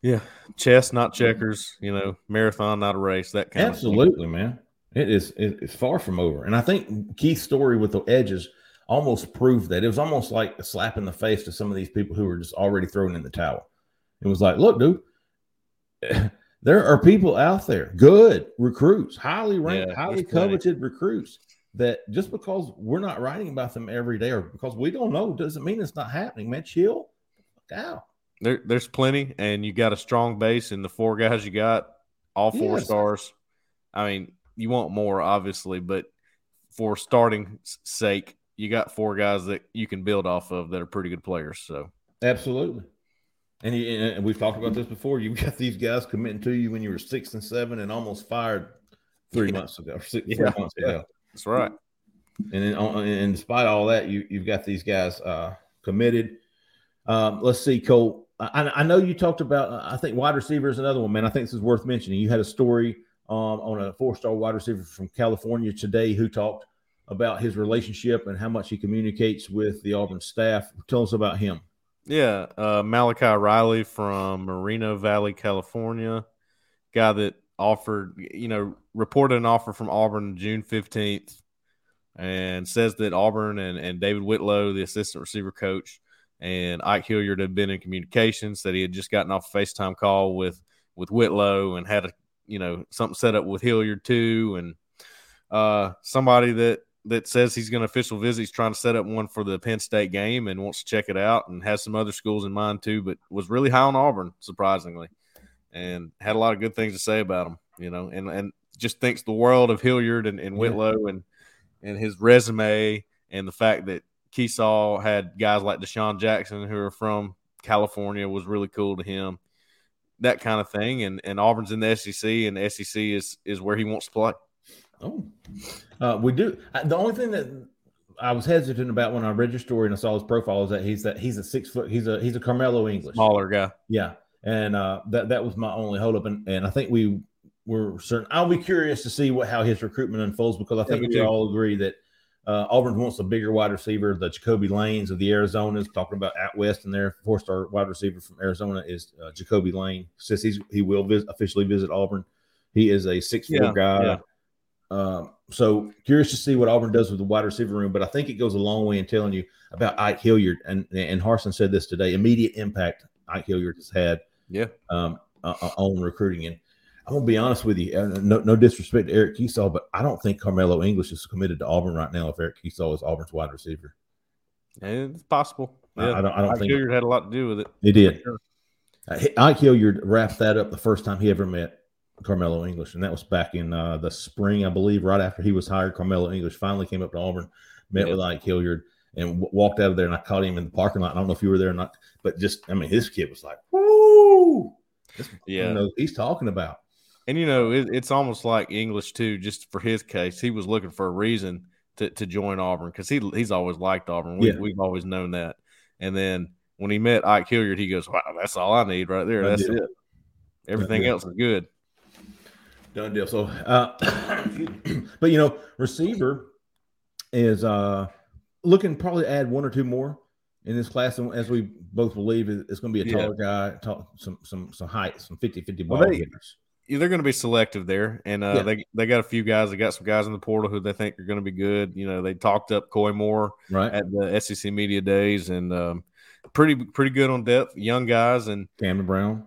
E: yeah. Chess, not checkers. You know, marathon, not a race. That kind of
D: Absolutely, man. It is. it- It's far from over, and I think Keith's story with the edges almost proved that. It was almost like a slap in the face to some of these people who were just already thrown in the towel. It was like, look, dude, there are people out there, good recruits, highly ranked,
E: Yeah,
D: highly coveted recruits. That just because we're not writing about them every day, or because we don't know, doesn't mean it's not happening. Man, chill, fuck out.
E: There, there's plenty, and you got a strong base, and the four guys you got, all four
D: Yes.
E: stars. I mean, you want more, obviously, but for starting sake, you got four guys that you can build off of that are pretty good players. So,
D: Absolutely. And, you, and we've talked about this before. You've got these guys committing to you when you were six and seven and almost fired three
E: Yeah.
D: months ago, six,
E: Yeah.
D: four months ago.
E: that's right.
D: And then, on, and despite all that, you you've got these guys uh, committed. Um, let's see, Cole. I, I know you talked about. uh, I think wide receiver is another one, man. I think this is worth mentioning. You had a story um, on a four-star wide receiver from California today who talked about his relationship and how much he communicates with the Auburn staff. Tell us about him.
E: Yeah, uh, Malachi Riley from Moreno Valley, California, guy that offered, you know, reported an offer from Auburn June fifteenth, and says that Auburn and, and David Whitlow, the assistant receiver coach, and Ike Hilliard had been in communications that he had just gotten off a FaceTime call with with Whitlow and had a you know something set up with Hilliard too, and uh, somebody that that says he's going to official visit. He's trying to set up one for the Penn State game and wants to check it out and has some other schools in mind too, but was really high on Auburn, surprisingly, and had a lot of good things to say about him, you know, and, and just thinks the world of Hilliard and, and Whitlow and, and his resume and the fact that Kiesau had guys like DeSean Jackson who are from California was really cool to him. That kind of thing. And, and Auburn's in the SEC and the SEC is, is where he wants to play.
D: Oh, uh, we do. The only thing that I was hesitant about when I read your story and I saw his profile is that he's that he's a six foot. He's a he's a Carmelo English
E: smaller guy.
D: Yeah, and uh, that that was my only holdup, and and I think we were certain. I'll be curious to see what how his recruitment unfolds because I think yeah, we too. all agree that uh, Auburn wants a bigger wide receiver. The Jacoby Lanes of the Arizonas, talking about out west, and their four star wide receiver from Arizona is uh, Jacoby Lane. Says he's he will visit, officially visit Auburn. He is a six foot yeah, guy. Yeah. Um, so curious to see what Auburn does with the wide receiver room, but I think it goes a long way in telling you about Ike Hilliard. And and Harsin said this today: immediate impact Ike Hilliard has had,
E: yeah,
D: um, uh, uh on recruiting. And I'm gonna be honest with you, no, no disrespect to Eric Kiesau, but I don't think Carmelo English is committed to Auburn right now. If Eric Kiesau is Auburn's wide receiver,
E: it's possible.
D: Yeah, I, I don't. I don't Ike think
E: Hilliard had a lot to do with it.
D: He did. Sure. Uh, Ike Hilliard wrapped that up the first time he ever met Carmelo English, and that was back in uh, the spring, I believe, right after he was hired. Carmelo English finally came up to Auburn, met yeah. with Ike Hilliard, and w- walked out of there. And I caught him in the parking lot. I don't know if you were there or not, but just I mean, his kid was like, "Woo!" This, yeah, you know, he's talking about.
E: And you know, it, it's almost like English too. Just for his case, he was looking for a reason to, to join Auburn because he he's always liked Auburn. We, yeah. We've always known that. And then when he met Ike Hilliard, he goes, "Wow, that's all I need right there. That's it. Everything else is good."
D: Done deal. So, uh, but you know, receiver is uh looking probably add one or two more in this class, and as we both believe, it's going to be a taller yeah. guy, tall, some some some height, some 50-50 ball well, they, hitters.
E: They're going to be selective there, and uh, yeah. they they got a few guys. They got some guys in the portal who they think are going to be good. You know, they talked up Koy Moore
D: right.
E: at the SEC media days, and um, pretty pretty good on depth, young guys, and
D: Camden Brown.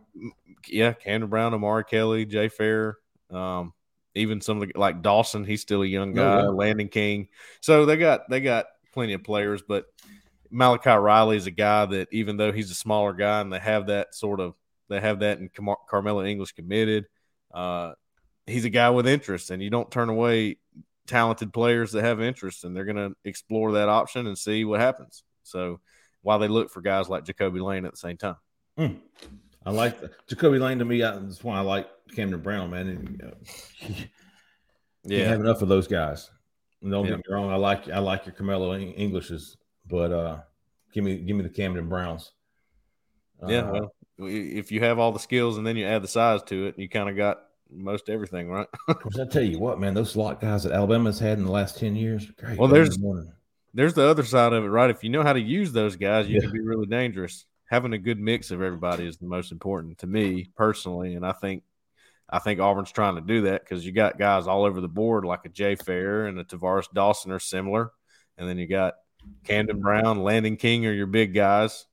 E: Yeah, Camden Brown, Omari Kelly, Jay Fair, um, even some of the like Dawson, he's still a young oh, guy. Oh, Landon King, so they got they got plenty of players. But Malachi Riley is a guy that even though he's a smaller guy and they have that sort of they have that in Car- Carmelo English committed, uh, he's a guy with interest, and you don't turn away talented players that have interest, and they're going to explore that option and see what happens. So while they look for guys like Jacoby Lane at the same time.
D: Mm. I like the, Jacoby Lane to me. That's why I like Camden Brown, man. And, uh, yeah, have enough of those guys. don't yeah. get me wrong. I like I like your Carmelo Englishes, but uh, give me give me the Camden Browns.
E: Yeah, uh, well, if you have all the skills and then you add the size to it, you kind of got most everything, right?
D: of course, I tell you what, man, those slot guys that Alabama's had in the last ten years, great.
E: Well, there's there's the other side of it, right? If you know how to use those guys, you yeah. can be really dangerous. Having a good mix of everybody is the most important to me personally, and I think I think Auburn's trying to do that because you got guys all over the board like a Jay Fair and a Tavares Dawson are similar, and then you got Camden Brown, Landon King are your big guys.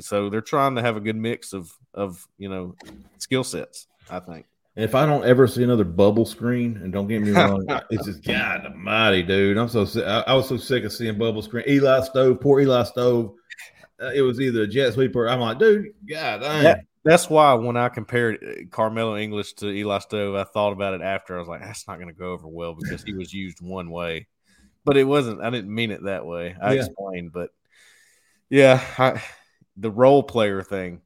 E: So they're trying to have a good mix of of you know skill sets. I think.
D: if I don't ever see another bubble screen, and don't get me wrong, it's just God Almighty, dude. I'm so sick. I, I, was so sick of seeing bubble screen. Eli Stove, poor Eli Stove. Uh, it was either a jet sweeper. I'm like, dude, God dang.
E: That, that's why when I compared uh, Carmelo English to Eli Stove, I thought about it after. I was like, that's not going to go over well because he was used one way, but it wasn't. I didn't mean it that way. I yeah. explained, but yeah, I, the role player thing,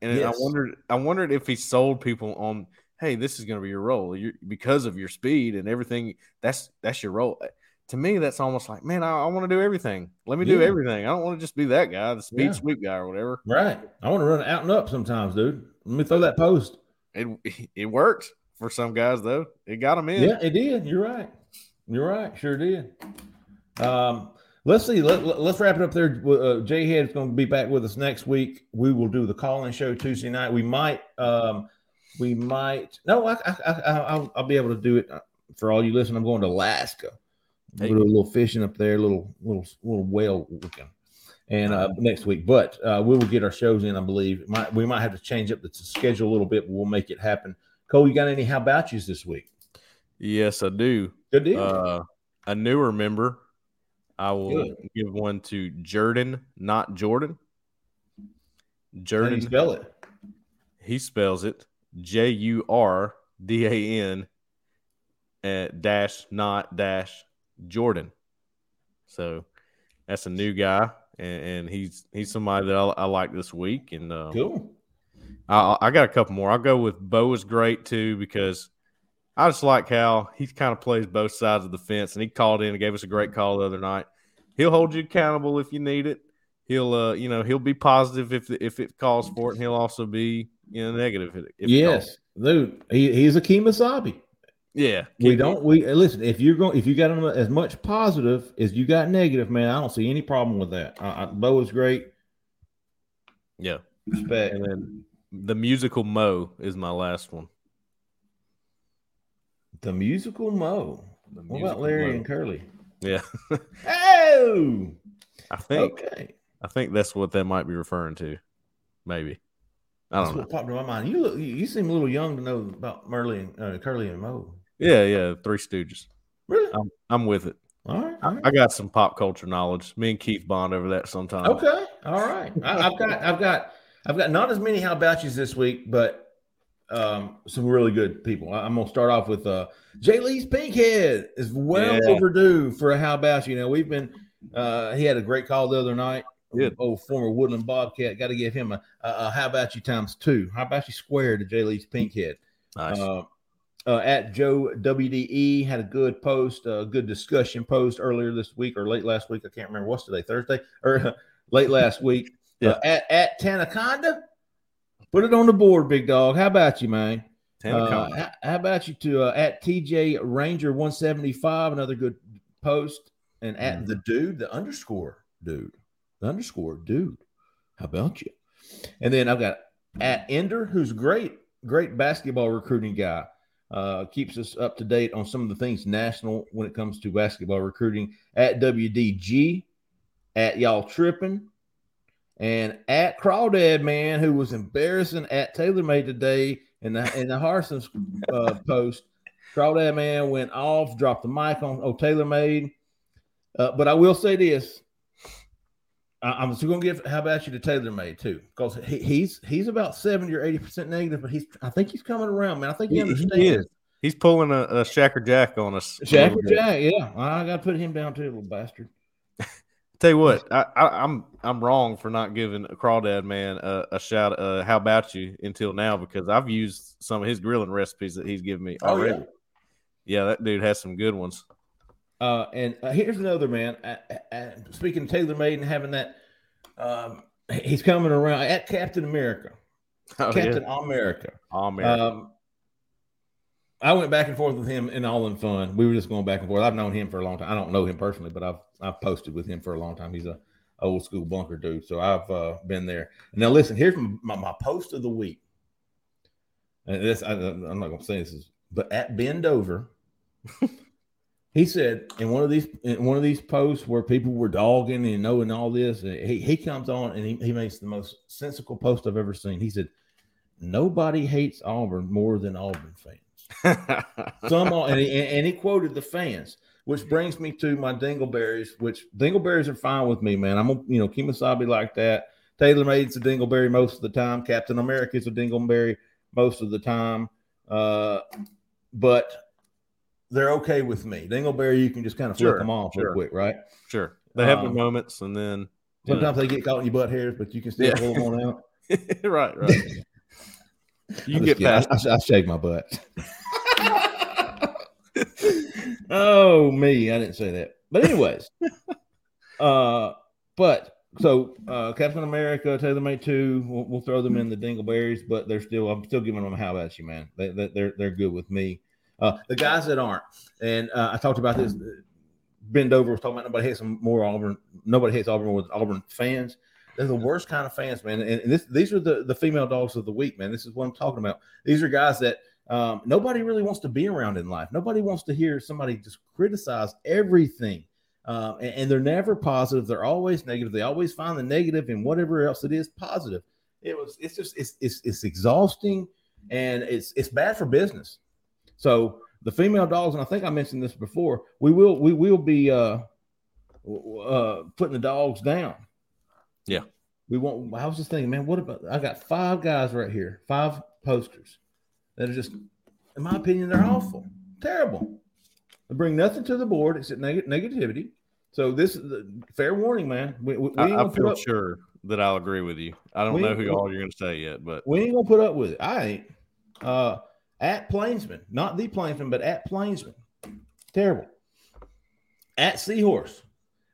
E: and yes. I wondered, I wondered if he sold people on, hey, this is going to be your role You're, because of your speed and everything. That's that's your role to me, that's almost like, man, I, I want to do everything. Let me yeah. do everything. I don't want to just be that guy, the speed yeah. sweep guy or whatever.
D: Right. I want to run out and up sometimes, dude. Let me throw that post.
E: It it worked for some guys though. It got them in.
D: Yeah, it did. You're right. You're right. Sure did. Um, let's see. Let, us wrap it up there. Uh, Jay Head is going to be back with us next week. We will do the call-in show Tuesday night. We might, um, we might. No, I, I, I, will I'll be able to do it for all you listen. I'm going to Alaska. Hey. do a little fishing up there, little little little whale looking and uh, next week. But uh, we will get our shows in, I believe. Might, we might have to change up the schedule a little bit, but we'll make it happen. Cole, you got any how about yous this week?
E: Yes, I do.
D: Good deal.
E: Uh, a newer member. I will Good. give one to Jordan, not Jordan.
D: Jordan. How do you spell it?
E: He spells it J U R D A N uh, dash not dash Jordan. So that's a new guy and, and he's he's somebody that I, I like this week. And
D: um, cool.
E: I, I got a couple more. I'll go with Bo is great too because I just like how he kind of plays both sides of the fence, and he called in and gave us a great call the other night. He'll hold you accountable if you need it. He'll, uh, you know, he'll be positive if if it calls for it, and he'll also be, you know, negative. If
D: yes, dude, he, he's a Kemosabe.
E: Yeah,
D: we don't. We listen. If you're going, if you got as much positive as you got negative, man, I don't see any problem with that. Uh, Bo is great.
E: Yeah,
D: respect.
E: And then the musical Mo is my last one.
D: The musical Mo. The what about Larry Mo. and Curly?
E: Yeah.
D: oh,
E: I think. Okay. I think that's what that might be referring to. Maybe. I don't
D: that's
E: know.
D: what popped in my mind. You look. You seem a little young to know about Merle and uh, Curly and Mo.
E: Yeah, yeah, Three Stooges.
D: Really?
E: I'm, I'm with it.
D: All right, all right. I,
E: got some pop culture knowledge. Me and Keith bond over that sometimes.
D: Okay, all right. I, have got, I've got, I've got not as many how about yous this week, but um, some really good people. I, am gonna start off with uh, Jay Lee's Pinkhead is well yeah. overdue for a how about you. Know, we've been. Uh, he had a great call the other night.
E: Good.
D: Old former Woodland Bobcat. Got to give him a, a, a, how about you times two. How about you square to Jay Lee's Pinkhead?
E: Nice. Uh,
D: uh, at Joe WDE had a good post, a good discussion post earlier this week or late last week. I can't remember what's today, Thursday or late last week.
E: Yeah.
D: Uh, at at Tanaconda, put it on the board, big dog. How about you, man? Uh, how, how, about you to uh, at TJ Ranger 175, another good post, and at mm. the dude, the underscore dude, the underscore dude. How about you? And then I've got at Ender, who's great, great basketball recruiting guy uh, keeps us up to date on some of the things national when it comes to basketball recruiting at WDG, at y'all tripping, and at Crawdad man who was embarrassing at TaylorMade today in the in the Harsin's uh, post. Crawdad man went off, dropped the mic on oh TaylorMade. Uh, but I will say this. I, am still gonna give how about you to TaylorMade too, because he, he's he's about 70 or 80 percent negative, but he's I think he's coming around, man. I think he, he understands. He is.
E: He's pulling a, a Shacker Jack on us.
D: Shacker Jack, yeah. I gotta put him down too, little bastard.
E: Tell you what, I, I, am I'm, I'm wrong for not giving a crawdad man a, a shout. Uh, how about you until now? Because I've used some of his grilling recipes that he's given me already. Oh, yeah. yeah, that dude has some good ones.
D: Uh, and uh, here's another man. speaking of TaylorMade and having that, um, he's coming around at Captain America. Oh, Captain yeah. America.
E: America. Um,
D: I went back and forth with him in all in fun. We were just going back and forth. I've known him for a long time. I don't know him personally, but I've I've posted with him for a long time. He's a old school bunker dude. So I've uh, been there. Now listen, here's my, my post of the week. And this I, am not gonna say this is, but at Bend Over. he said in one of these in one of these posts where people were dogging and knowing all this, he, he comes on and he, he makes the most sensical post I've ever seen. He said, Nobody hates Auburn more than Auburn fans. Some and he, and he quoted the fans, which brings me to my dingleberries, which dingleberries are fine with me, man. I'm a you know Kemosabe like that. Taylor Made's a dingleberry most of the time. Captain America's a dingleberry most of the time. Uh, but they're okay with me. Dingleberry, you can just kind of flip sure, them off sure. real quick, right?
E: Sure. They have um, their moments, and then
D: sometimes know. they get caught in your butt hairs, but you can still yeah. pull them on out.
E: right, right. you get past.
D: I, I, I shake my butt. oh me, I didn't say that. But anyways, uh, but so uh, Captain America, TaylorMade two, we'll, we'll, throw them in the Dingleberries, but they're still. I'm still giving them a how about you, man. They, they, they're they're good with me. Uh, the guys that aren't, and uh, I talked about this bend over was talking about nobody hates them more Auburn. Nobody hates Auburn with Auburn fans. They're the worst kind of fans, man. And, and this, these are the, the female dogs of the week, man. This is what I'm talking about. These are guys that um, nobody really wants to be around in life. Nobody wants to hear somebody just criticize everything. Uh, and, and, they're never positive. They're always negative. They always find the negative in whatever else it is positive. It was. It's just. It's. It's, it's exhausting, and it's. It's bad for business. So the female dogs, and I think I mentioned this before. We will. We will be uh, uh, putting the dogs down.
E: Yeah.
D: We want. I was just thinking, man. What about? I got five guys right here. Five posters that are just, in my opinion, they're awful, terrible. They bring nothing to the board except neg- negativity. So this is the fair warning, man. We, we, we
E: I, I feel up, sure that I'll agree with you. I don't know who all you're going to say yet, but
D: we ain't gonna put up with it. I ain't. Uh, at Plainsman, not the Plainsman, but at Plainsman, terrible. At Seahorse,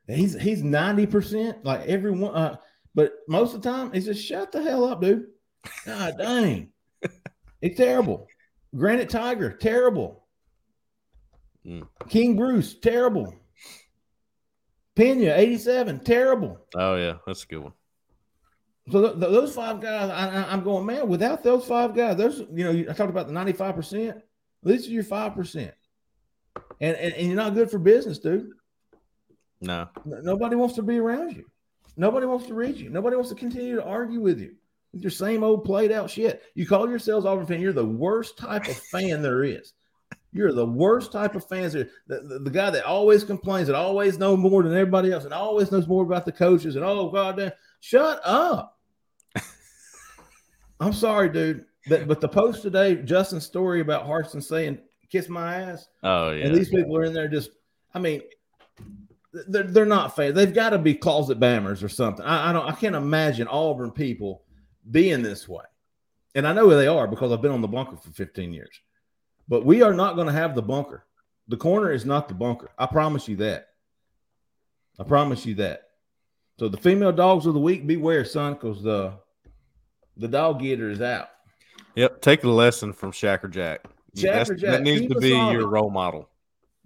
D: he's he's ninety percent like everyone. Uh, but most of the time, he's just shut the hell up, dude. God dang, it's terrible. Granite Tiger, terrible. Mm. King Bruce, terrible. Pena, 87, terrible.
E: Oh, yeah, that's a good one.
D: So th- th- those five guys, I, am going, man, without those five guys, there's, you know, I talked about the 95%. These are your 5%. And, and, and you're not good for business, dude.
E: No.
D: Nobody wants to be around you. Nobody wants to read you. Nobody wants to continue to argue with you. With your same old played out shit. You call yourselves Auburn fan. You're the worst type of fan there is. You're the worst type of fans. The, the, the, guy that always complains, that always knows more than everybody else, and always knows more about the coaches. And oh god, damn, shut up. I'm sorry, dude. But but the post today, Justin's story about Harsin saying "kiss my ass."
E: Oh yeah.
D: And these people are in there just. I mean, they're they're not fans. They've got to be closet bammers or something. I, I don't. I can't imagine Auburn people being this way. And I know they are because I've been on the bunker for 15 years. But we are not going to have the bunker. The corner is not the bunker. I promise you that. I promise you that. So the female dogs of the week, beware, son, because the the dog getter is out.
E: Yep, take a lesson from Shacker Jack.
D: Shacker Jack.
E: That needs to be your role model.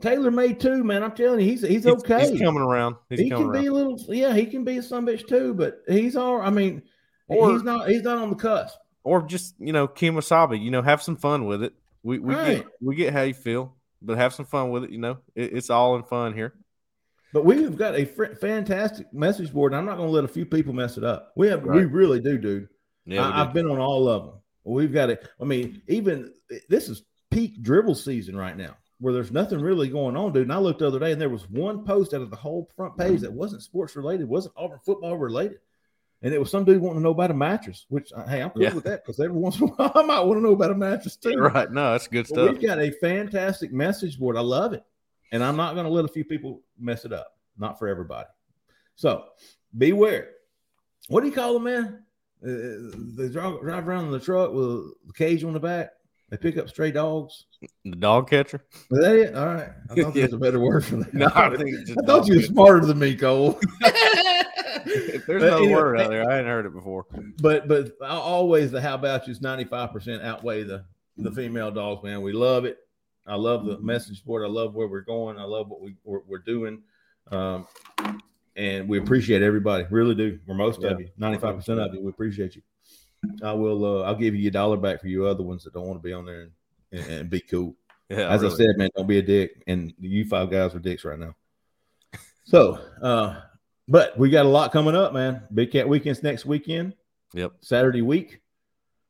D: Taylor made too, man. I'm telling you, he's he's okay.
E: He's, coming around. He's
D: he
E: coming
D: can be a little, yeah. He can be a bitch too, but he's all. I mean, or, he's not. He's not on the cusp.
E: Or just you know, Kemosabe. You know, have some fun with it. We we right. get we get how you feel, but have some fun with it. You know, it, it's all in fun here.
D: But we've got a fr- fantastic message board, and I'm not going to let a few people mess it up. We have, right. we really do, dude. Yeah, I, have been on all of them. We've got it. I mean, even this is peak dribble season right now, where there's nothing really going on, dude. And I looked the other day, and there was one post out of the whole front page that wasn't sports related, wasn't Auburn football related and it was some dude wanting to know about a mattress. Which uh, hey, I'm cool yeah. with that because every once in a while I might want to know about a mattress too.
E: Right? No, that's good stuff.
D: We've got a fantastic message board. I love it, and I'm not going to let a few people mess it up. Not for everybody. So beware. What do you call them, man? Uh, they drive, drive around in the truck with a cage on the back. They pick up stray dogs.
E: The dog catcher.
D: Is that it? All right. I thought yeah. there's a better word for that.
E: No, I, think
D: I thought you were smarter than me, Cole.
E: if there's no word out there, I hadn't heard it before.
D: But but always the how about you's 95% outweigh the the female dogs, man. We love it. I love the message board. I love where we're going. I love what we, we're, we're doing. Um, and we appreciate everybody. Really do. For most yeah. of you, 95% of you, we appreciate you. I will. Uh, I'll give you a dollar back for you other ones that don't want to be on there and, and, and be cool. Yeah, as really. I said, man, don't be a dick. And you five guys are dicks right now. So, uh, but we got a lot coming up, man. Big Cat Weekends next weekend.
E: Yep.
D: Saturday week.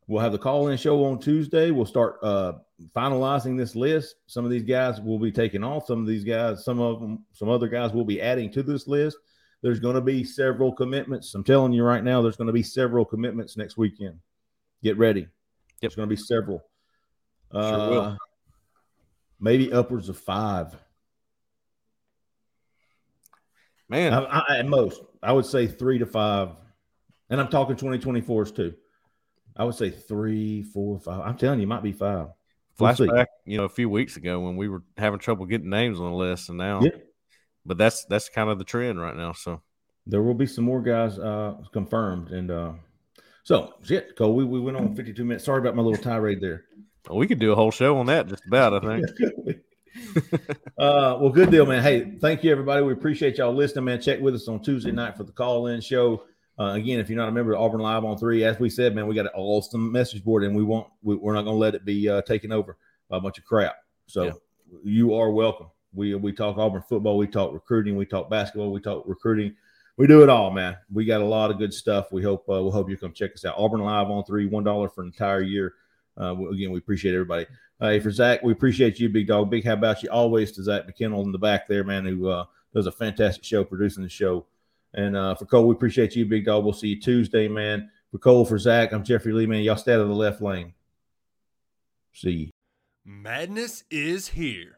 D: We'll have the call in show on Tuesday. We'll start uh, finalizing this list. Some of these guys will be taking off. Some of these guys, some of them, some other guys will be adding to this list. There's going to be several commitments. I'm telling you right now, there's going to be several commitments next weekend. Get ready. Yep. There's going to be several. Sure uh, will. Maybe upwards of five.
E: Man, I,
D: I, at most, I would say three to five, and I'm talking 2024s too. I would say three, four, five. I'm telling you, it might be five.
E: Flashback, you know, a few weeks ago when we were having trouble getting names on the list, and now, yeah. But that's that's kind of the trend right now. So
D: there will be some more guys uh confirmed, and uh so shit, Cole. We, we went on 52 minutes. Sorry about my little tirade there.
E: Well, we could do a whole show on that, just about. I think.
D: uh, well, good deal, man. Hey, thank you, everybody. We appreciate y'all listening, man. Check with us on Tuesday night for the call in show. Uh, again, if you're not a member of Auburn Live on three, as we said, man, we got an awesome message board, and we won't, we, are not going to let it be uh, taken over by a bunch of crap. So
E: Yeah.
D: you are welcome. We we talk Auburn football, we talk recruiting, we talk basketball, we talk recruiting. We do it all, man. We got a lot of good stuff. We hope uh, we'll hope you come check us out. Auburn Live on three, one dollar for an entire year. Uh, again, we appreciate everybody. Hey, for Zach, we appreciate you, big dog. Big how about you always to Zach McKinnell in the back there, man, who uh, does a fantastic show producing the show. And uh, for Cole, we appreciate you, big dog. We'll see you Tuesday, man. For Cole, for Zach, I'm Jeffrey Lee, man. Y'all stay out of the left lane. See you.
C: Madness is here.